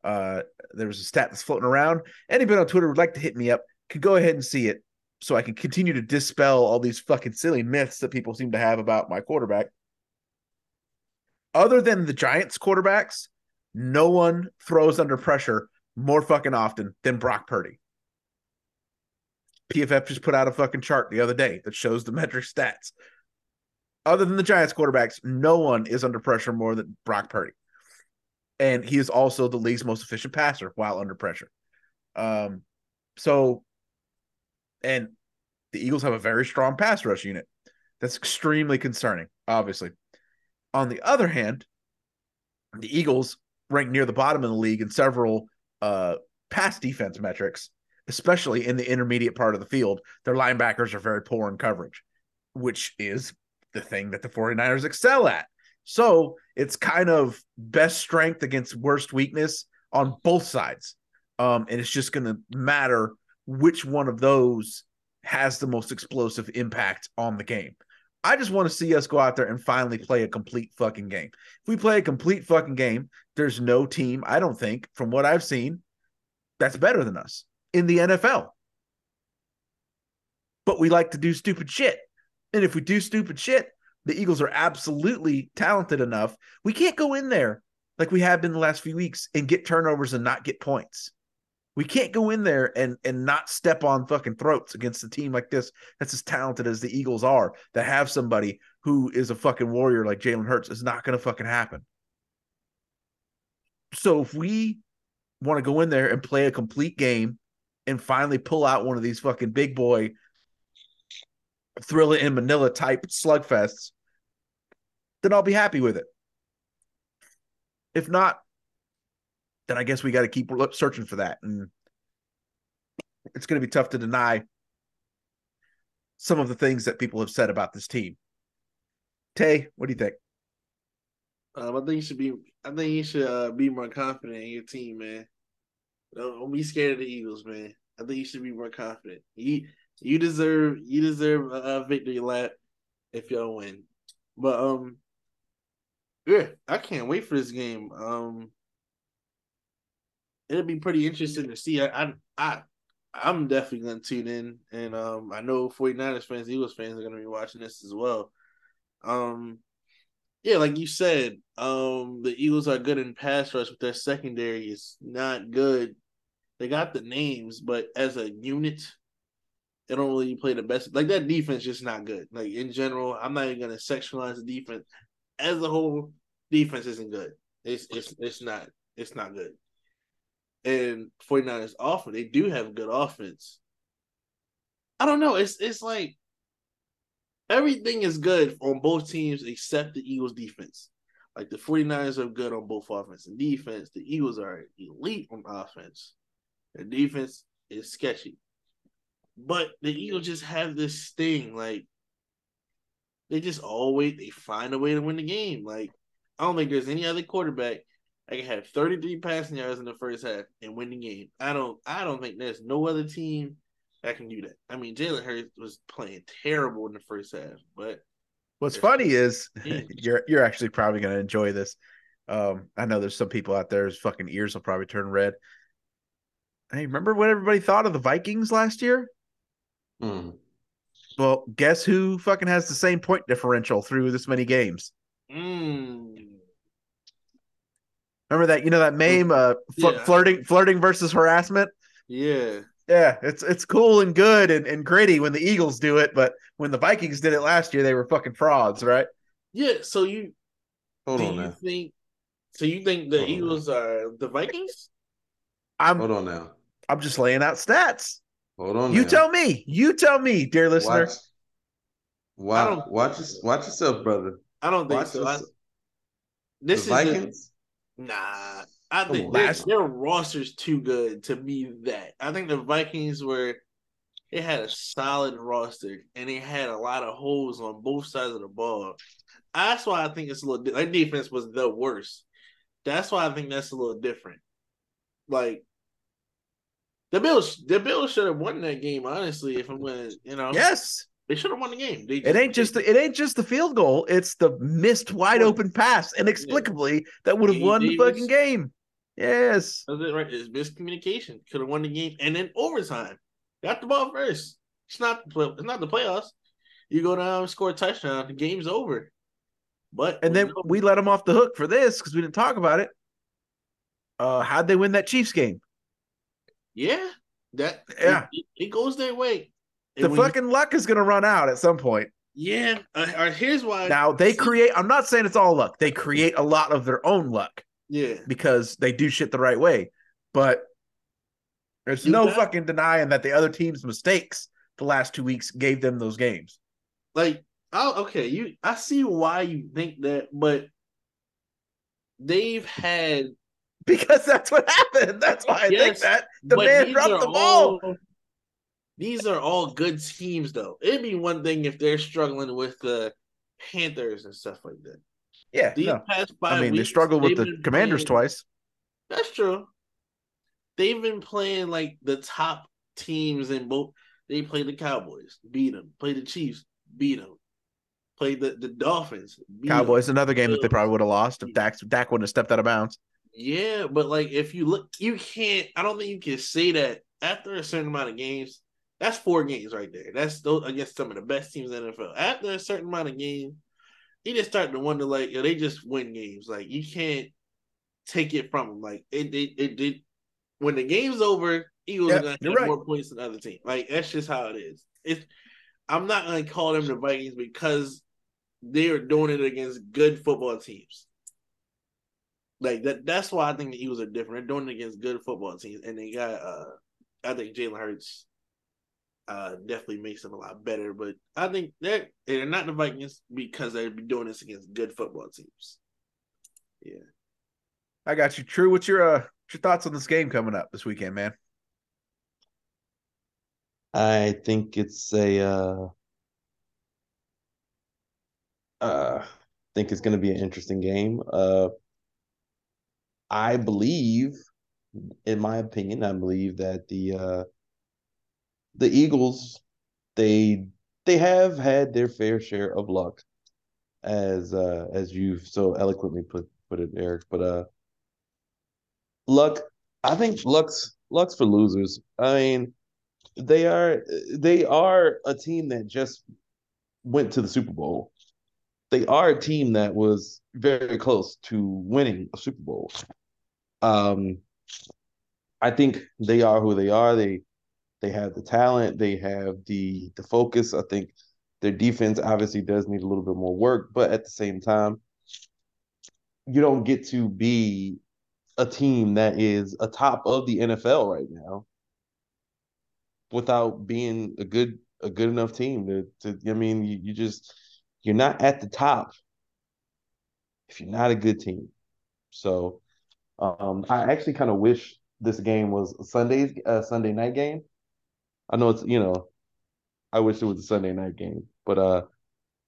Uh, there was a stat that's floating around. Anybody on Twitter would like to hit me up, could go ahead and see it. So I can continue to dispel all these fucking silly myths that people seem to have about my quarterback. Other than the Giants quarterbacks, no one throws under pressure more fucking often than Brock Purdy. PFF just put out a fucking chart the other day that shows the metric stats. Other than the Giants quarterbacks, no one is under pressure more than Brock Purdy. And he is also the league's most efficient passer while under pressure. Um, so, and the Eagles have a very strong pass rush unit. That's extremely concerning, obviously. On the other hand, the Eagles rank near the bottom of the league in several uh, pass defense metrics, especially in the intermediate part of the field. Their linebackers are very poor in coverage, which is the thing that the 49ers excel at. So it's kind of best strength against worst weakness on both sides. Um, and it's just going to matter which one of those has the most explosive impact on the game. I just want to see us go out there and finally play a complete fucking game. If we play a complete fucking game, there's no team, I don't think, from what I've seen, that's better than us in the NFL. But we like to do stupid shit. And if we do stupid shit, the Eagles are absolutely talented enough. We can't go in there like we have been the last few weeks and get turnovers and not get points. We can't go in there and and not step on fucking throats against a team like this that's as talented as the Eagles are. That have somebody who is a fucking warrior like Jalen Hurts is not going to fucking happen. So if we want to go in there and play a complete game and finally pull out one of these fucking big boy thriller in Manila type slugfests, then I'll be happy with it. If not, then I guess we got to keep searching for that. And it's going to be tough to deny some of the things that people have said about this team. Tay, what do you think? Um, I think you should be. I think you should uh, be more confident in your team, man. Don't, don't be scared of the Eagles, man. I think you should be more confident. You you deserve you deserve a, victory lap if y'all win. But um, yeah, I can't wait for this game. Um, it'll be pretty interesting to see. I I, I I'm definitely gonna tune in, and um, I know 49ers fans, Eagles fans are gonna be watching this as well. Um, yeah, like you said, um, the Eagles are good in pass rush, but their secondary is not good. They got the names, but as a unit, they don't really play the best. Like that defense just not good. Like in general, I'm not even gonna sexualize the defense. As a whole, defense isn't good. It's it's it's not it's not good. And 49ers offense, they do have good offense. I don't know. It's it's like everything is good on both teams except the Eagles defense. Like the 49ers are good on both offense and defense. The Eagles are elite on offense. The defense is sketchy. But the Eagles just have this thing, like they just always they find a way to win the game. Like I don't think there's any other quarterback that can have 33 passing yards in the first half and win the game. I don't I don't think there's no other team that can do that. I mean, Jalen Hurts was playing terrible in the first half, but what's funny is you're you're actually probably gonna enjoy this. Um, I know there's some people out there whose fucking ears will probably turn red. Hey, remember what everybody thought of the Vikings last year? Mm. Well, guess who fucking has the same point differential through this many games? Mm. Remember that? You know that meme, uh, fl- yeah. flirting, flirting versus harassment. Yeah, yeah. It's it's cool and good and, and gritty when the Eagles do it, but when the Vikings did it last year, they were fucking frauds, right? Yeah. So you hold on you now. Think, so you think the hold Eagles are the Vikings? I'm hold on now. I'm just laying out stats. Hold on. You now. tell me. You tell me, dear listener. Watch, watch, watch, watch yourself, brother. I don't think watch so. I, this the is Vikings. Nah, I think their, their roster's too good to be that. I think the Vikings were they had a solid roster and they had a lot of holes on both sides of the ball. That's why I think it's a little. Their defense was the worst. That's why I think that's a little different. Like the Bills, the Bills should have won that game. Honestly, if I'm to you know, yes, they should have won the game. Just, it ain't just the, it ain't just the field goal; it's the missed wide open pass inexplicably yeah. that would have won Davis, the fucking game. Yes, that's it, right? It's miscommunication. Could have won the game, and then overtime. Got the ball first. It's not the it's not the playoffs. You go down score a touchdown, the game's over. But and then we let them off the hook for this because we didn't talk about it. Uh, how'd they win that Chiefs game? Yeah, that yeah, it, it goes their way. The fucking you, luck is gonna run out at some point. Yeah, uh, uh, here's why. Now they create. I'm not saying it's all luck. They create a lot of their own luck. Yeah, because they do shit the right way. But there's you no got, fucking denying that the other team's mistakes the last two weeks gave them those games. Like, oh, okay, you. I see why you think that, but they've had because that's what happened. That's why I yes, think that the man dropped the ball. All, these are all good teams, though. It'd be one thing if they're struggling with the Panthers and stuff like that. Yeah, these no. past five I mean, weeks, they struggled with the Commanders playing, twice. That's true. They've been playing like the top teams in both. They played the Cowboys, beat them. Played the Chiefs, beat them. Played the, the Dolphins. Cowboys, them. another game that they probably would have lost if Dak, Dak wouldn't have stepped out of bounds. Yeah, but like if you look, you can't. I don't think you can say that after a certain amount of games. That's four games right there. That's those against some of the best teams in the NFL. After a certain amount of games, you just start to wonder like, yo, they just win games. Like you can't take it from them. Like it, it, it did. When the game's over, Eagles yep, are gonna have right. more points than the other team. Like that's just how it is. It's. I'm not gonna call them the Vikings because they are doing it against good football teams. Like that. That's why I think the Eagles are different. They're doing it against good football teams, and they got. uh I think Jalen Hurts uh, definitely makes them a lot better. But I think they're they're not the Vikings because they're doing this against good football teams. Yeah, I got you. True. What's your uh, what's your thoughts on this game coming up this weekend, man? I think it's a. Uh, uh, I think it's going to be an interesting game. Uh, I believe, in my opinion, I believe that the uh, the Eagles, they they have had their fair share of luck, as uh, as you've so eloquently put put it, Eric. But uh, luck, I think luck's luck's for losers. I mean, they are they are a team that just went to the Super Bowl. They are a team that was very close to winning a Super Bowl. Um, I think they are who they are. They they have the talent. They have the the focus. I think their defense obviously does need a little bit more work, but at the same time, you don't get to be a team that is a top of the NFL right now without being a good a good enough team to, to I mean you, you just you're not at the top if you're not a good team. So um, I actually kind of wish this game was Sunday's uh, Sunday night game I know it's you know, I wish it was a Sunday night game, but uh,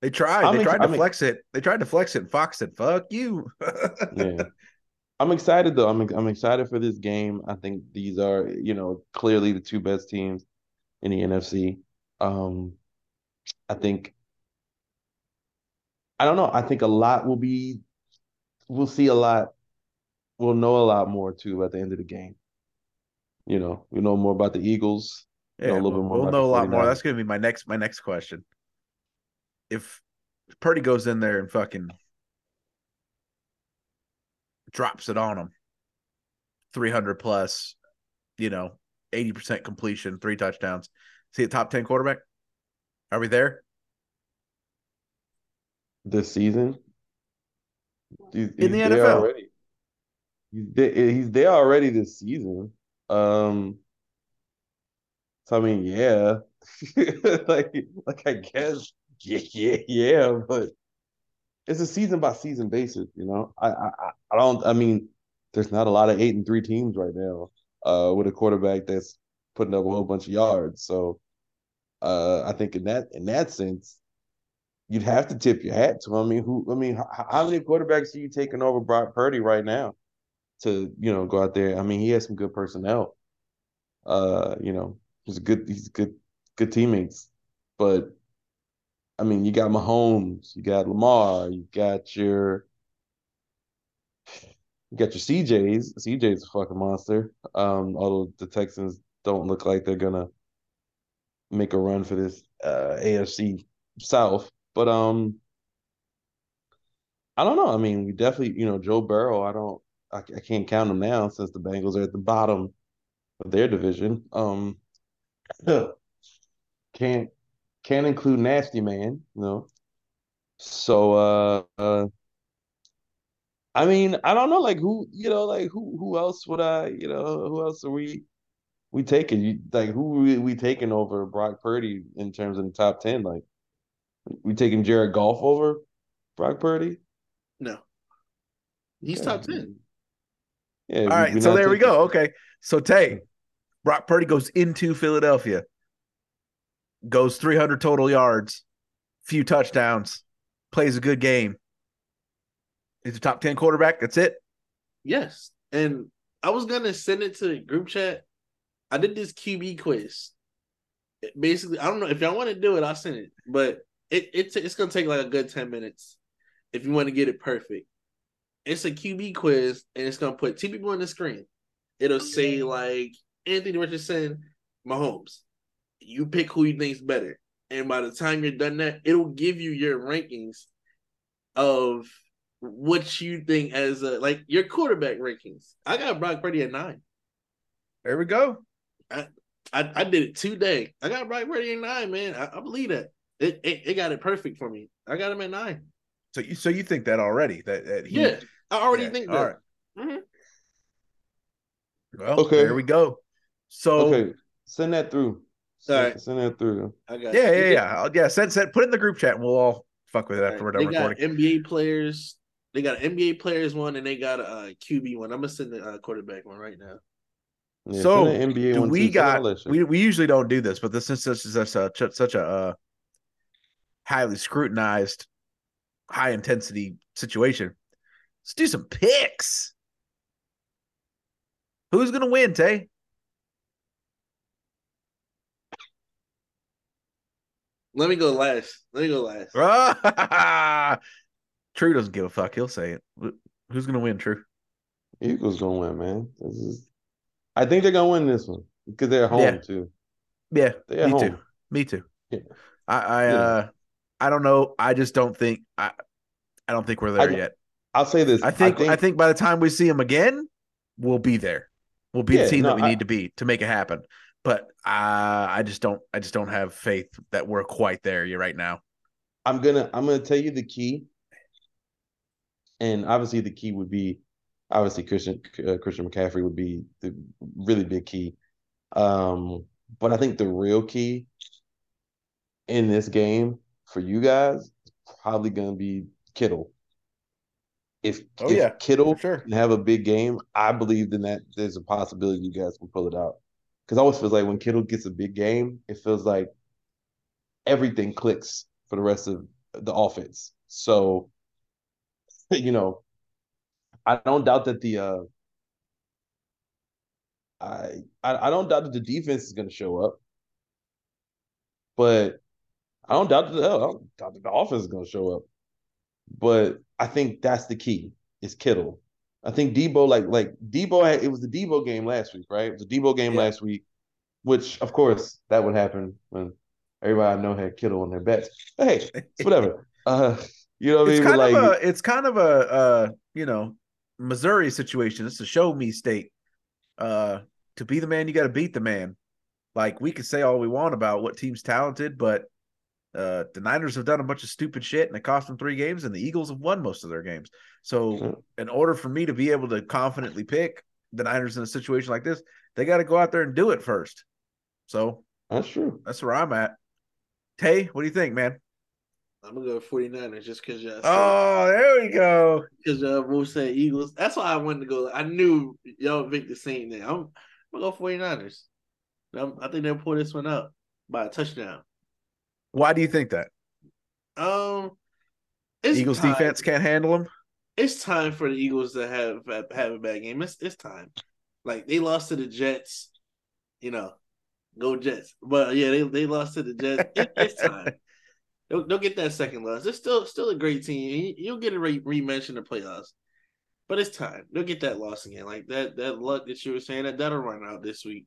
they tried. I'm they tried ex- to I'm flex ex- it. They tried to flex it. Fox said, "Fuck you." yeah, I'm excited though. I'm I'm excited for this game. I think these are you know clearly the two best teams in the NFC. Um, I think. I don't know. I think a lot will be. We'll see a lot. We'll know a lot more too at the end of the game. You know, we know more about the Eagles yeah, a little we'll, bit more. We'll know a lot more. That's gonna be my next my next question. If Purdy goes in there and fucking drops it on him, three hundred plus, you know, eighty percent completion, three touchdowns. See a top ten quarterback? Are we there? This season? He's, in the NFL already. He's there, he's there already this season. Um, so I mean, yeah, like like I guess, yeah, yeah, yeah, but it's a season by season basis. You know, I I I don't. I mean, there's not a lot of eight and three teams right now uh, with a quarterback that's putting up a whole bunch of yards. So uh, I think in that in that sense, you'd have to tip your hat to. I mean, who? I mean, how, how many quarterbacks are you taking over Brock Purdy right now to you know go out there? I mean, he has some good personnel. Uh, you know, He's a good. He's good. Good teammates, but I mean, you got Mahomes, you got Lamar, you got your you got your CJs. CJ's a fucking monster. Um, although the Texans don't look like they're gonna make a run for this uh, AFC South. But um, I don't know. I mean, we definitely, you know, Joe Burrow. I don't, I, I can't count him now since the Bengals are at the bottom of their division. Um, can't can't include Nasty Man, you know. So, uh, uh, I mean, I don't know, like who, you know, like who, who else would I, you know, who else are we, we taking? You like who we, we taking over Brock Purdy in terms of the top ten? Like, we taking Jared Goff over Brock Purdy? No, he's yeah. top ten. Yeah. All right. So there we go. Okay. So Tay, Brock Purdy goes into Philadelphia, goes 300 total yards, few touchdowns, plays a good game. He's a top 10 quarterback. That's it. Yes. And I was going to send it to group chat. I did this QB quiz. Basically, I don't know if y'all want to do it, I'll send it. But it, it's it's going to take like a good 10 minutes if you want to get it perfect. It's a QB quiz and it's going to put two people on the screen. It'll say like Anthony Richardson, Mahomes. You pick who you think's better. And by the time you're done that, it'll give you your rankings of what you think as a like your quarterback rankings. I got Brock Purdy at nine. There we go. I I, I did it today. I got Brock Purdy at nine, man. I, I believe that. It, it, it got it perfect for me. I got him at nine. So you so you think that already that, that he, yeah I already yeah, think that. All right. mm-hmm. Well, okay. there we go. So okay, send that through. Send, send that through. I got yeah, yeah, yeah, yeah. Send, send, put it in the group chat, and we'll all fuck with it after we're done they recording. Got NBA players. They got NBA players one, and they got a QB one. I'm gonna send the uh, quarterback one right now. Yeah, so NBA do we got we, we usually don't do this, but this is such such a such a uh, highly scrutinized, high intensity situation. Let's do some picks. Who's gonna win, Tay? Let me go last. Let me go last. True doesn't give a fuck. He'll say it. Who's gonna win? True. Eagles gonna win, man. This is. I think they're gonna win this one because they're home yeah. too. Yeah, me home. too. Me too. Yeah. I, I yeah. uh, I don't know. I just don't think I, I don't think we're there I, yet. I'll say this. I think, I think, I think by the time we see him again, we'll be there. We'll be yeah, the team no, that we I, need to be to make it happen but uh, I just don't I just don't have faith that we're quite there right now. I'm gonna I'm gonna tell you the key, and obviously the key would be obviously Christian uh, Christian McCaffrey would be the really big key, um, but I think the real key in this game for you guys is probably gonna be Kittle. If, oh, if yeah, Kittle sure. can have a big game, I believe then that there's a possibility you guys can pull it out because I always feels like when Kittle gets a big game, it feels like everything clicks for the rest of the offense. So, you know, I don't doubt that the uh I I, don't doubt that the defense is going to show up, but I don't doubt that the, I don't doubt that the offense is going to show up. But I think that's the key. Is Kittle. I think Deebo like like Deebo had, it was the Deebo game last week, right? It was the Deebo game yeah. last week, which of course that would happen when everybody I know had Kittle on their bets. But hey, it's whatever. uh, you know what I mean? Kind like, of a, it's kind of a uh, you know Missouri situation. It's a show me state. Uh, to be the man, you got to beat the man. Like we could say all we want about what team's talented, but uh, the Niners have done a bunch of stupid shit and it cost them three games, and the Eagles have won most of their games. So, in order for me to be able to confidently pick the Niners in a situation like this, they got to go out there and do it first. So, that's true. That's where I'm at. Tay, what do you think, man? I'm gonna go 49ers just because y'all. Oh, there we go. Because y'all both said Eagles. That's why I wanted to go. I knew y'all picked the same thing. I'm, I'm gonna go 49ers. I'm, I think they'll pull this one up by a touchdown. Why do you think that? Um, Eagles time. defense can't handle them. It's time for the Eagles to have have a bad game. It's it's time. Like they lost to the Jets, you know, go Jets. But yeah, they, they lost to the Jets. It, it's time. They'll, they'll, get that second loss. They're still still a great team. You'll get a re- rematch in the playoffs. But it's time. They'll get that loss again. Like that that luck that you were saying that that'll run out this week.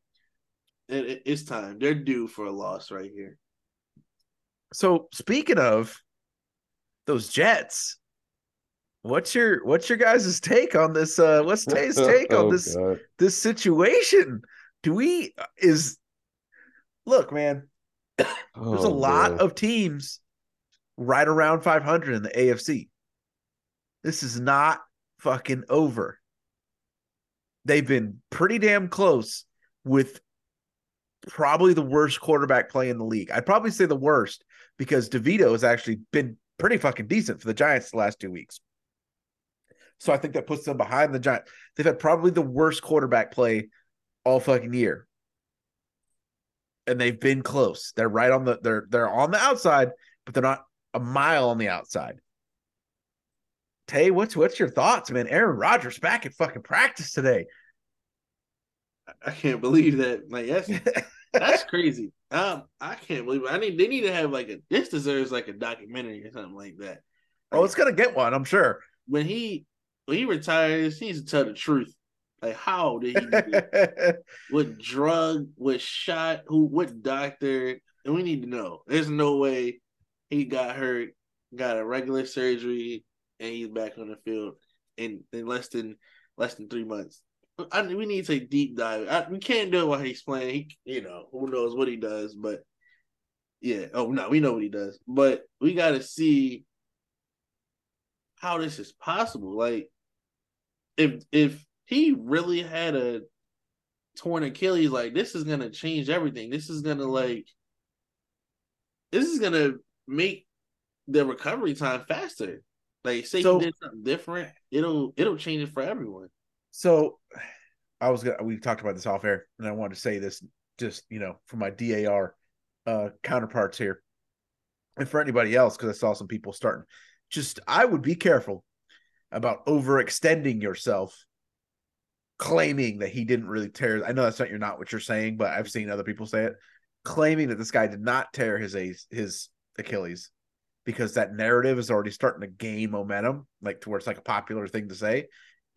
it, it, it's time. They're due for a loss right here. So speaking of those Jets, what's your what's your guys' take on this? Uh, what's Tay's take on Oh, this God. this situation? Do we is look, man? There's a Oh, lot man. of teams right around 500 in the AFC. This is not fucking over. They've been pretty damn close with probably the worst quarterback play in the league. I'd probably say the worst because DeVito has actually been pretty fucking decent for the Giants the last two weeks. So I think that puts them behind the Giants. They've had probably the worst quarterback play all fucking year. And they've been close. They're right on the they're they're on the outside, but they're not a mile on the outside. Tay, what's what's your thoughts, man? Aaron Rodgers back at fucking practice today. I can't believe that. Like that's that's crazy. Um, I can't believe. It. I need. They need to have like a. This deserves like a documentary or something like that. oh, it's gonna get one, I'm sure. When he when he retires, he needs to tell the truth. Like how did he? do it? what drug? What shot? Who? What doctor? And we need to know. There's no way he got hurt, got a regular surgery, and he's back on the field in, in less than less than three months. I, we need to deep dive. I, we can't do it while he's playing. He, you know, who knows what he does, but yeah. Oh no, we know what he does, but we got to see how this is possible. Like, if if he really had a torn Achilles, like this is gonna change everything. This is gonna like, this is gonna make the recovery time faster. Like, say So- he did something different, it'll it'll change it for everyone. So I was gonna we talked about this off air, and I wanted to say this just you know for my DAR uh counterparts here. And for anybody else, because I saw some people starting, just I would be careful about overextending yourself, claiming that he didn't really tear. I know that's not you're not what you're saying, but I've seen other people say it, claiming that this guy did not tear his his Achilles because that narrative is already starting to gain momentum, like to where it's like a popular thing to say.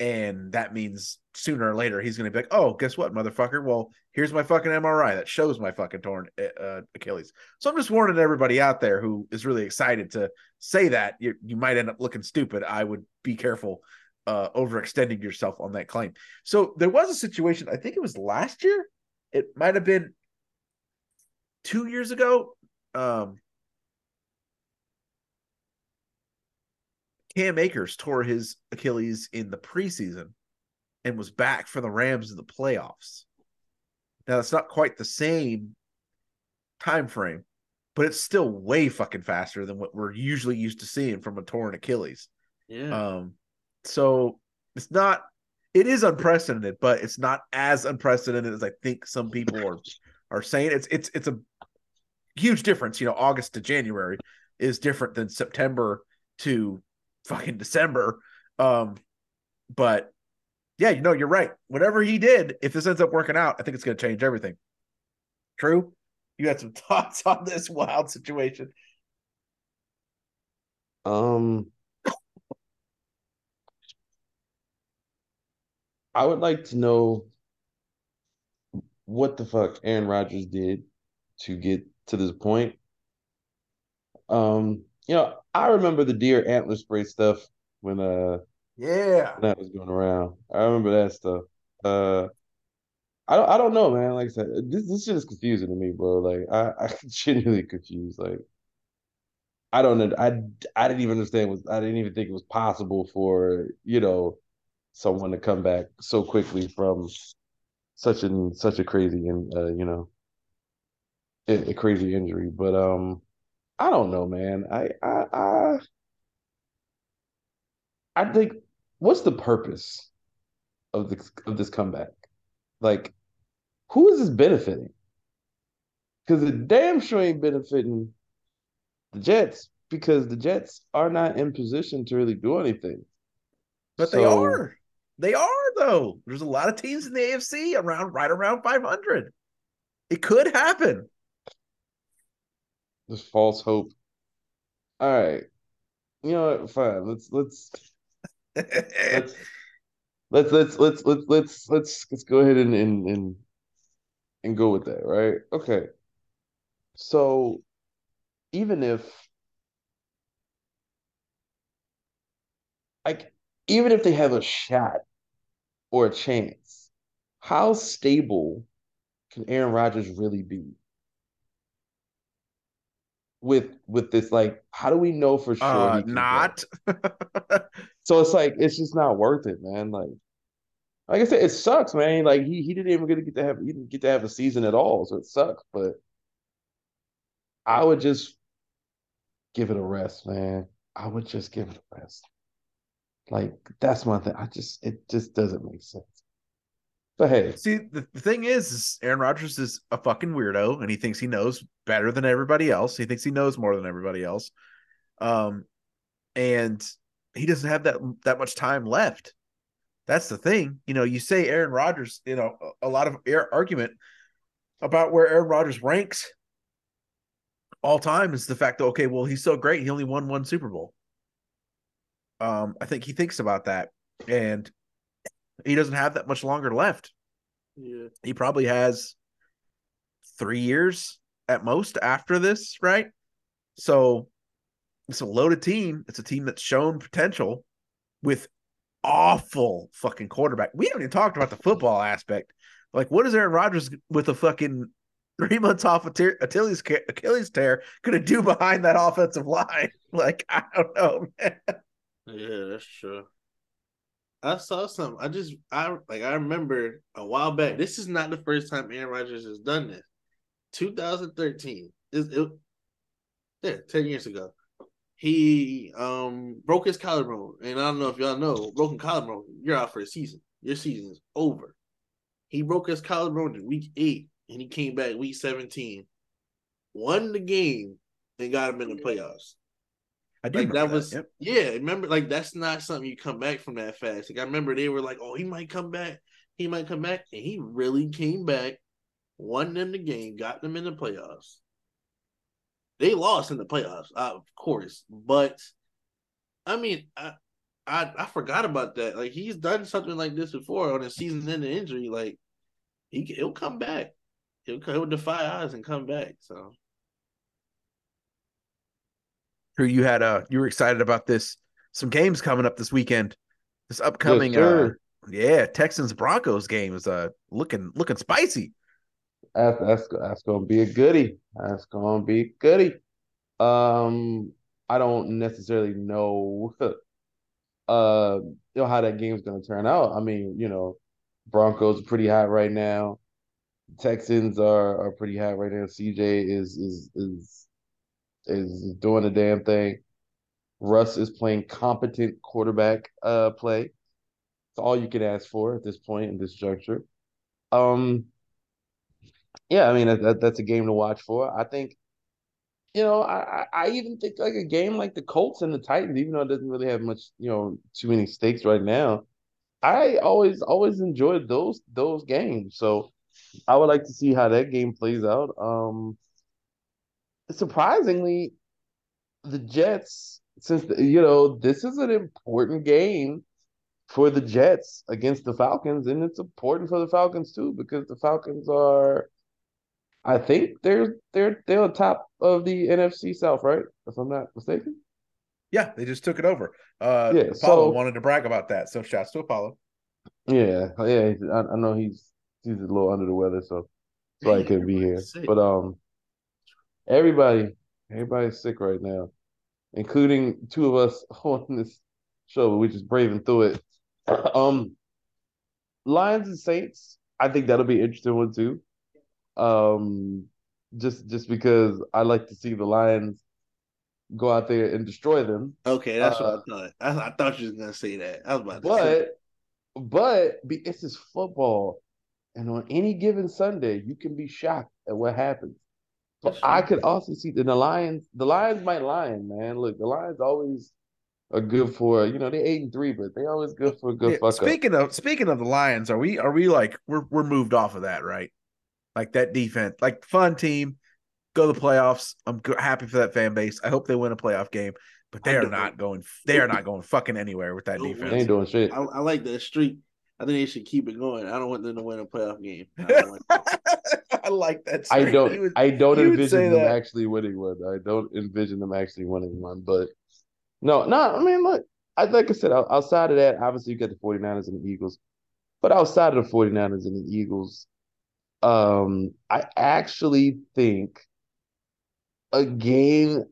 And that means sooner or later he's going to be like, "Oh, guess what, motherfucker? Well, here's my fucking MRI that shows my fucking torn uh, Achilles." So I'm just warning everybody out there who is really excited to say that you you might end up looking stupid. I would be careful uh, overextending yourself on that claim. So there was a situation. I think it was last year. It might have been two years ago. Um, Cam Akers tore his Achilles in the preseason and was back for the Rams in the playoffs. Now it's not quite the same time frame, but it's still way fucking faster than what we're usually used to seeing from a torn Achilles. Yeah. Um, so it's not it is unprecedented, but it's not as unprecedented as I think some people are are saying. It's it's it's a huge difference. You know, August to January is different than September to fucking December. Um, but yeah, you know, you're right. Whatever he did, if this ends up working out, I think it's going to change everything. True. You had some thoughts on this wild situation. Um, I would like to know what the fuck Aaron Rodgers did to get to this point. Um, you know, I remember the deer antler spray stuff when uh Yeah. when that was going around. I remember that stuff. Uh, I don't, I don't know, man. Like I said, this this shit is confusing to me, bro. Like I, I'm genuinely confused. Like I don't know. I, I didn't even understand. Was I didn't even think it was possible for you know someone to come back so quickly from such an such a crazy and uh, you know a, a crazy injury. But um, I don't know, man. I I I I think what's the purpose of this of this comeback? Like, who is this benefiting? Because the damn sure ain't benefiting the Jets because the Jets are not in position to really do anything. But they are. They are though. There's a lot of teams in the AFC around right around 500. It could happen. This false hope. All right. You know what? Fine. Let's let's let's let's let's let's let's let's let's let's go ahead and and, and and go with that, right? Okay. So even if like even if they have a shot or a chance, how stable can Aaron Rodgers really be? With with this, like, how do we know for sure? Uh, not. so it's like it's just not worth it, man. Like, like I said, it sucks, man. Like he he didn't even get to get to have he didn't get to have a season at all, so it sucks. But I would just give it a rest, man. I would just give it a rest. Like that's my thing. I just it just doesn't make sense. But hey, see the, thing is, is Aaron Rodgers is a fucking weirdo, and he thinks he knows better than everybody else. He thinks he knows more than everybody else. Um, and he doesn't have that that much time left. That's the thing. You know, you say Aaron Rodgers, you know, a, a lot of air argument about where Aaron Rodgers ranks all time is the fact that okay, well, he's so great, he only won one Super Bowl. Um, I think he thinks about that, and he doesn't have that much longer left. Yeah, he probably has three years at most after this, right? So it's a loaded team. It's a team that's shown potential with awful fucking quarterback. We haven't even talked about the football aspect. Like, what is Aaron Rodgers with a fucking three months off Achilles Achilles tear gonna do behind that offensive line? Like, I don't know, man. Yeah, that's true. I saw some. I just I like I remember a while back. This is not the first time Aaron Rodgers has done this. 2013 is it, yeah, 10 years ago. He um broke his collarbone. And I don't know if y'all know, broken collarbone, you're out for a season. Your season is over. He broke his collarbone in week eight and he came back week 17, won the game, and got him in the playoffs. I do like that was. Yep. yeah. Remember, like that's not something you come back from that fast. Like I remember they were like, "Oh, he might come back. He might come back," and he really came back, won them the game, got them in the playoffs. They lost in the playoffs, uh, of course, but I mean, I, I I forgot about that. Like he's done something like this before on a season-ending injury. Like he he'll come back. He'll he'll defy odds and come back. So who you had uh you were excited about this some games coming up this weekend. This upcoming yes, uh yeah texans broncos game is uh looking looking spicy. That's that's, that's gonna be a goodie. That's gonna be a goodie. Um i don't necessarily know uh you know how that game's gonna turn out. I mean you know broncos are pretty hot right now. Texans are are pretty hot right now. Cj is is is is doing the damn thing. Russ is playing competent quarterback uh, play. It's all you can ask for at this point in this juncture. Um, yeah, I mean that, that's a game to watch for. I think, you know, I I even think like a game like the Colts and the Titans, even though it doesn't really have much, you know, too many stakes right now. I always always enjoyed those those games. So I would like to see how that game plays out. Um, surprisingly, the Jets, since you know this is an important game for the Jets against the Falcons, and it's important for the Falcons too because the Falcons are, I think they're they're they're on top of the NFC South, right? If I'm not mistaken. Yeah, they just took it over. Uh, yeah, Apollo so, wanted to brag about that, so shouts to Apollo. Yeah, yeah, I, I know he's he's a little under the weather, so so I couldn't be here. But um, Everybody, everybody's sick right now, including two of us on this show, but we're just braving through it. Um, Lions and Saints, I think that'll be an interesting one too. Um, just just because I like to see the Lions go out there and destroy them. Okay, that's uh, what I thought. I, I, thought you was gonna say that. I was about to but. But it's just football, and on any given Sunday, you can be shocked at what happens. But I could also see the, the Lions. The Lions might lion, man. Look, the Lions always are good for you know they eight and three, but they always good for a good yeah, fuck Speaking up. of speaking of the Lions, are we are we like we're we're moved off of that, right? Like that defense, like fun team, go to the playoffs. I'm happy for that fan base. I hope they win a playoff game, but they are not going. They are not going fucking anywhere with that defense. They ain't doing shit. I, I like that streak. I think they should keep it going. I don't want them to win a playoff game. I like that. I don't. Would- I don't you would say envision them that. actually winning one. I don't envision them actually winning one. But no, no. I mean, look. I like I said. Outside of that, obviously you got the 49ers and the Eagles. But outside of the 49ers and the Eagles, um, I actually think a game.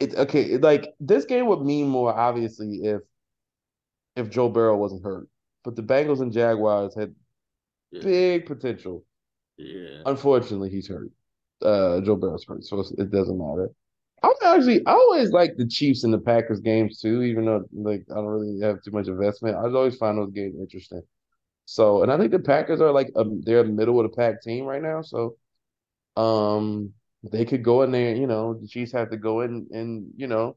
It okay. Like this game would mean more obviously if if Joe Burrow wasn't hurt. But the Bengals and Jaguars had Yeah. big potential. Yeah. Unfortunately, he's hurt. Uh, Joe Burrow's hurt, so it doesn't matter. I'm actually I always like the Chiefs and the Packers games too, even though like I don't really have too much investment. I always find those games interesting. So, and I think the Packers are like um, they're a middle of the pack team right now. So, um, they could go in there. You know, the Chiefs have to go in and you know,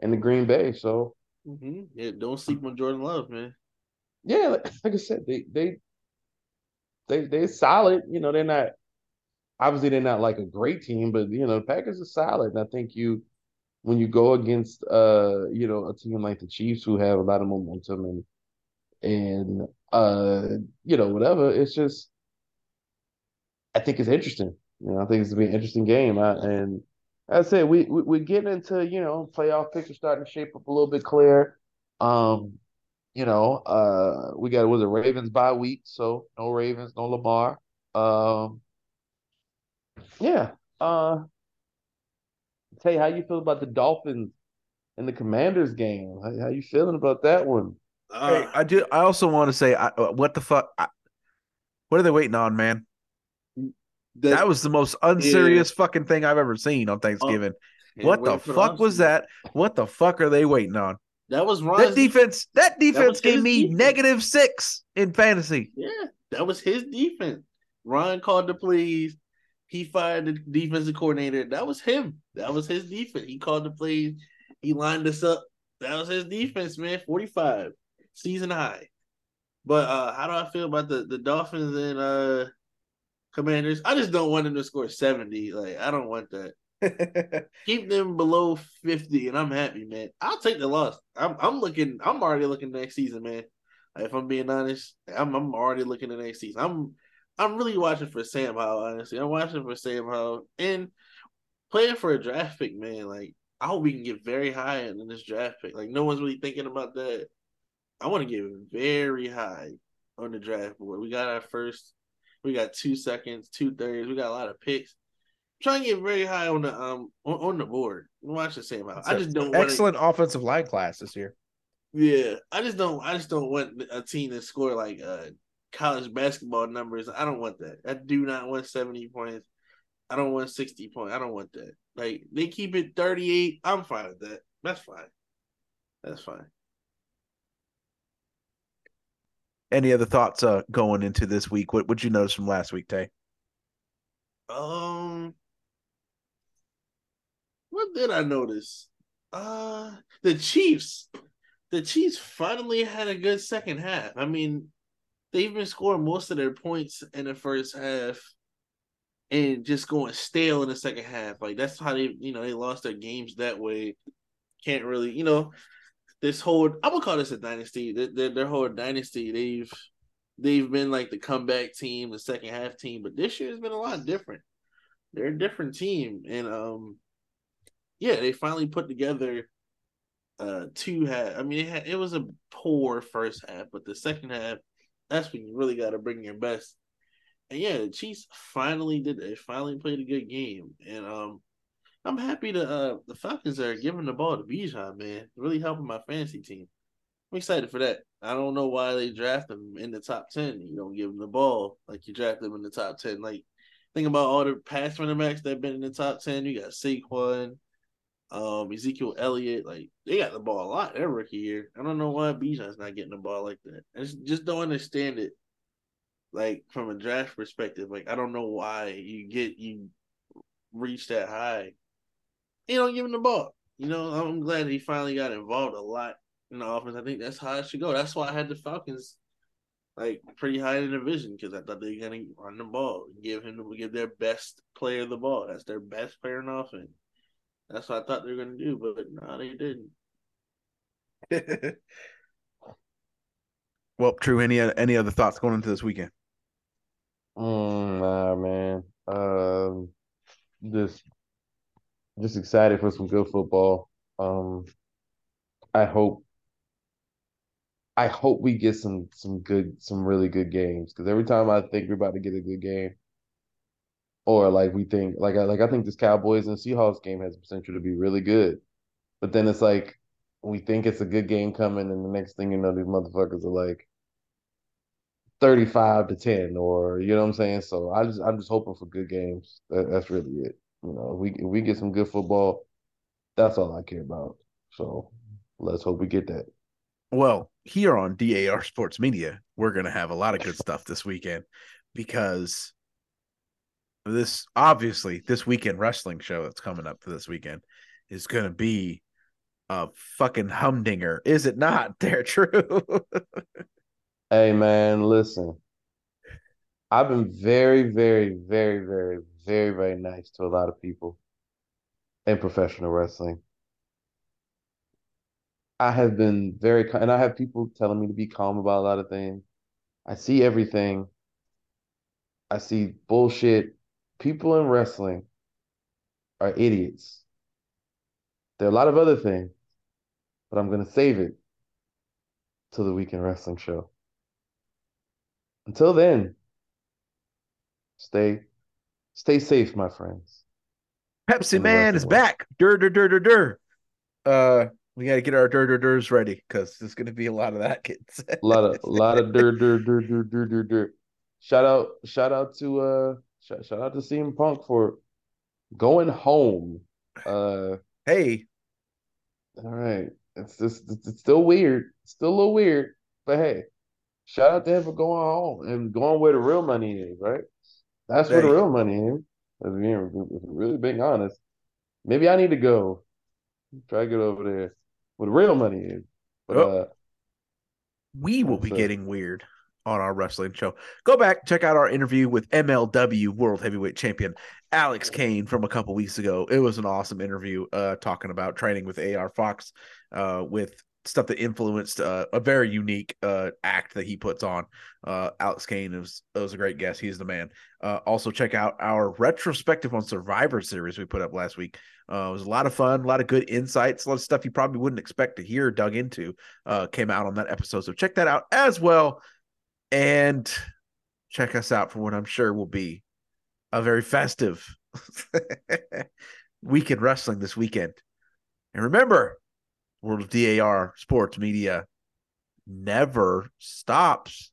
in the Green Bay. So, hmm Yeah. Don't sleep on Jordan Love, man. yeah, like, like I said, they they they they're solid. You know, they're not obviously they're not like a great team, but you know, the Packers are solid. And I think you when you go against uh, you know, a team like the Chiefs who have a lot of momentum and and uh, you know, whatever, it's just I think it's interesting. You know, I think it's gonna be an interesting game. I, and as I said, we, we we're getting into, you know, playoff picture starting to shape up a little bit clear. Um, you know, uh, we got it was it Ravens bye week, so no Ravens, no Lamar. Um, yeah. Uh, tell you how you feel about the Dolphins and the Commanders game. How, how you feeling about that one? Hey, Uh, I do. I also want to say, I, uh, what the fuck? I, what are they waiting on, man? That was the most unserious fucking thing I've ever seen on Thanksgiving. yeah, what the fuck was that? What the fuck are they waiting on? That was Ron. That defense. That defense gave me defense. negative six in fantasy. Yeah, that was his defense. Ryan called the plays. He fired the defensive coordinator. That was him. That was his defense. He called the plays. He lined us up. That was his defense, man. 45. Season high. But uh how do I feel about the, the Dolphins and uh Commanders? I just don't want them to score 70. Like, I don't want that. Keep them below 50, and I'm happy, man. I'll take the loss. I'm I'm looking, I'm already looking next season, man. If I'm being honest, I'm I'm already looking at next season. I'm I'm really watching for Sam Howell, honestly. I'm watching for Sam Howell and playing for a draft pick, man. Like, I hope we can get very high in this draft pick. Like, no one's really thinking about that. I want to get very high on the draft board. We got our first, we got two seconds, two thirds. We got a lot of picks. Trying to get very high on the um on, on the board. Watch the same out. I just don't want excellent offensive line class this year. yeah, I just don't. I just don't want a team to score like uh college basketball numbers. I don't want that. I do not want seventy points. I don't want sixty points. I don't want that. Like they keep it thirty eight. I'm fine with that. That's fine. That's fine. Any other thoughts uh, going into this week? What would you notice from last week, Tay? Um, what did I notice? Uh, the Chiefs. The Chiefs finally had a good second half. I mean, they've been scoring most of their points in the first half and just going stale in the second half. Like that's how they, you know, they lost their games that way. Can't really, you know, this whole I'm gonna call this a dynasty. Their, their, their whole dynasty, they've they've been like the comeback team, the second half team, but this year has been a lot different. They're a different team, and um, yeah, they finally put together uh two half. I mean, it, had, it was a poor first half, but the second half, that's when you really got to bring your best. And yeah, the Chiefs finally did. They finally played a good game, and um, I'm happy to uh the Falcons are giving the ball to Bijan, man. Really helping my fantasy team. I'm excited for that. I don't know why they draft him in the top ten. You don't give him the ball like you draft him in the top ten. Like think about all the pass running backs that have been in the top ten. You got Saquon, um, Ezekiel Elliott. Like they got the ball a lot their rookie year. I don't know why Bijan's not getting the ball like that. I just, just don't understand it. Like from a draft perspective, like I don't know why you get you reach that high. You don't give him the ball. You know, I'm glad he finally got involved a lot in the offense. I think that's how it should go. That's why I had the Falcons like pretty high in the division because I thought they were gonna run the ball, give him give their best player the ball. That's their best player in offense. That's what I thought they were gonna do, but no, they didn't. well, True. Any any other thoughts going into this weekend? Mm, nah, man. Um, just just excited for some good football. Um, I hope I hope we get some some good some really good games because every time I think we're about to get a good game, or like we think like I like I think this Cowboys and Seahawks game has potential to be really good, but then it's like we think it's a good game coming, and the next thing you know, these motherfuckers are like 35 to 10 or you know what I'm saying? So I just I'm just hoping for good games. That, that's really it. You know if we if we get some good football. That's all I care about. So let's hope we get that. Well, here on DAR Sports Media, we're to have a lot of good stuff this weekend because this obviously this weekend wrestling show that's coming up for this weekend is going to be a fucking humdinger, is it not? They're true. hey man listen I've been very very very very very very nice to a lot of people in professional wrestling I have been very and I have people telling me to be calm about a lot of things I see everything I see bullshit. People in wrestling are idiots. There are a lot of other things, but I'm going to save it till the weekend wrestling show. Until then, stay stay safe, my friends. Pepsi Man is back. Dur dur dur dur dur. Uh, we got to get our dur dur durs ready because there's going to be a lot of that, kids. A lot of a lot of dirt, dirt, dirt, dirt, dirt, dirt, dirt. Shout out, shout out to uh, shout, shout out to CM Punk for going home. Uh, hey, All right. It's just it's, it's still weird. It's still a little weird. But hey, shout out to him for going home and going where the real money is, right? That's where the real money is. If we're really being honest. Maybe I need to go. Try to get over there where the real money is. But Oh. uh we will be getting weird on our wrestling show. Go back, check out our interview with MLW World Heavyweight Champion Alex Kane from a couple weeks ago. It was an awesome interview uh talking about training with AR Fox uh with stuff that influenced uh, a very unique uh act that he puts on. Uh Alex Kane was was a great guest. He's the man. Uh also check out our retrospective on Survivor series we put up last week. Uh it was a lot of fun, a lot of good insights, a lot of stuff you probably wouldn't expect to hear dug into uh came out on that episode. So check that out as well and check us out for what I'm sure will be a very festive weekend wrestling this weekend. And remember, World of DAR Sports Media never stops.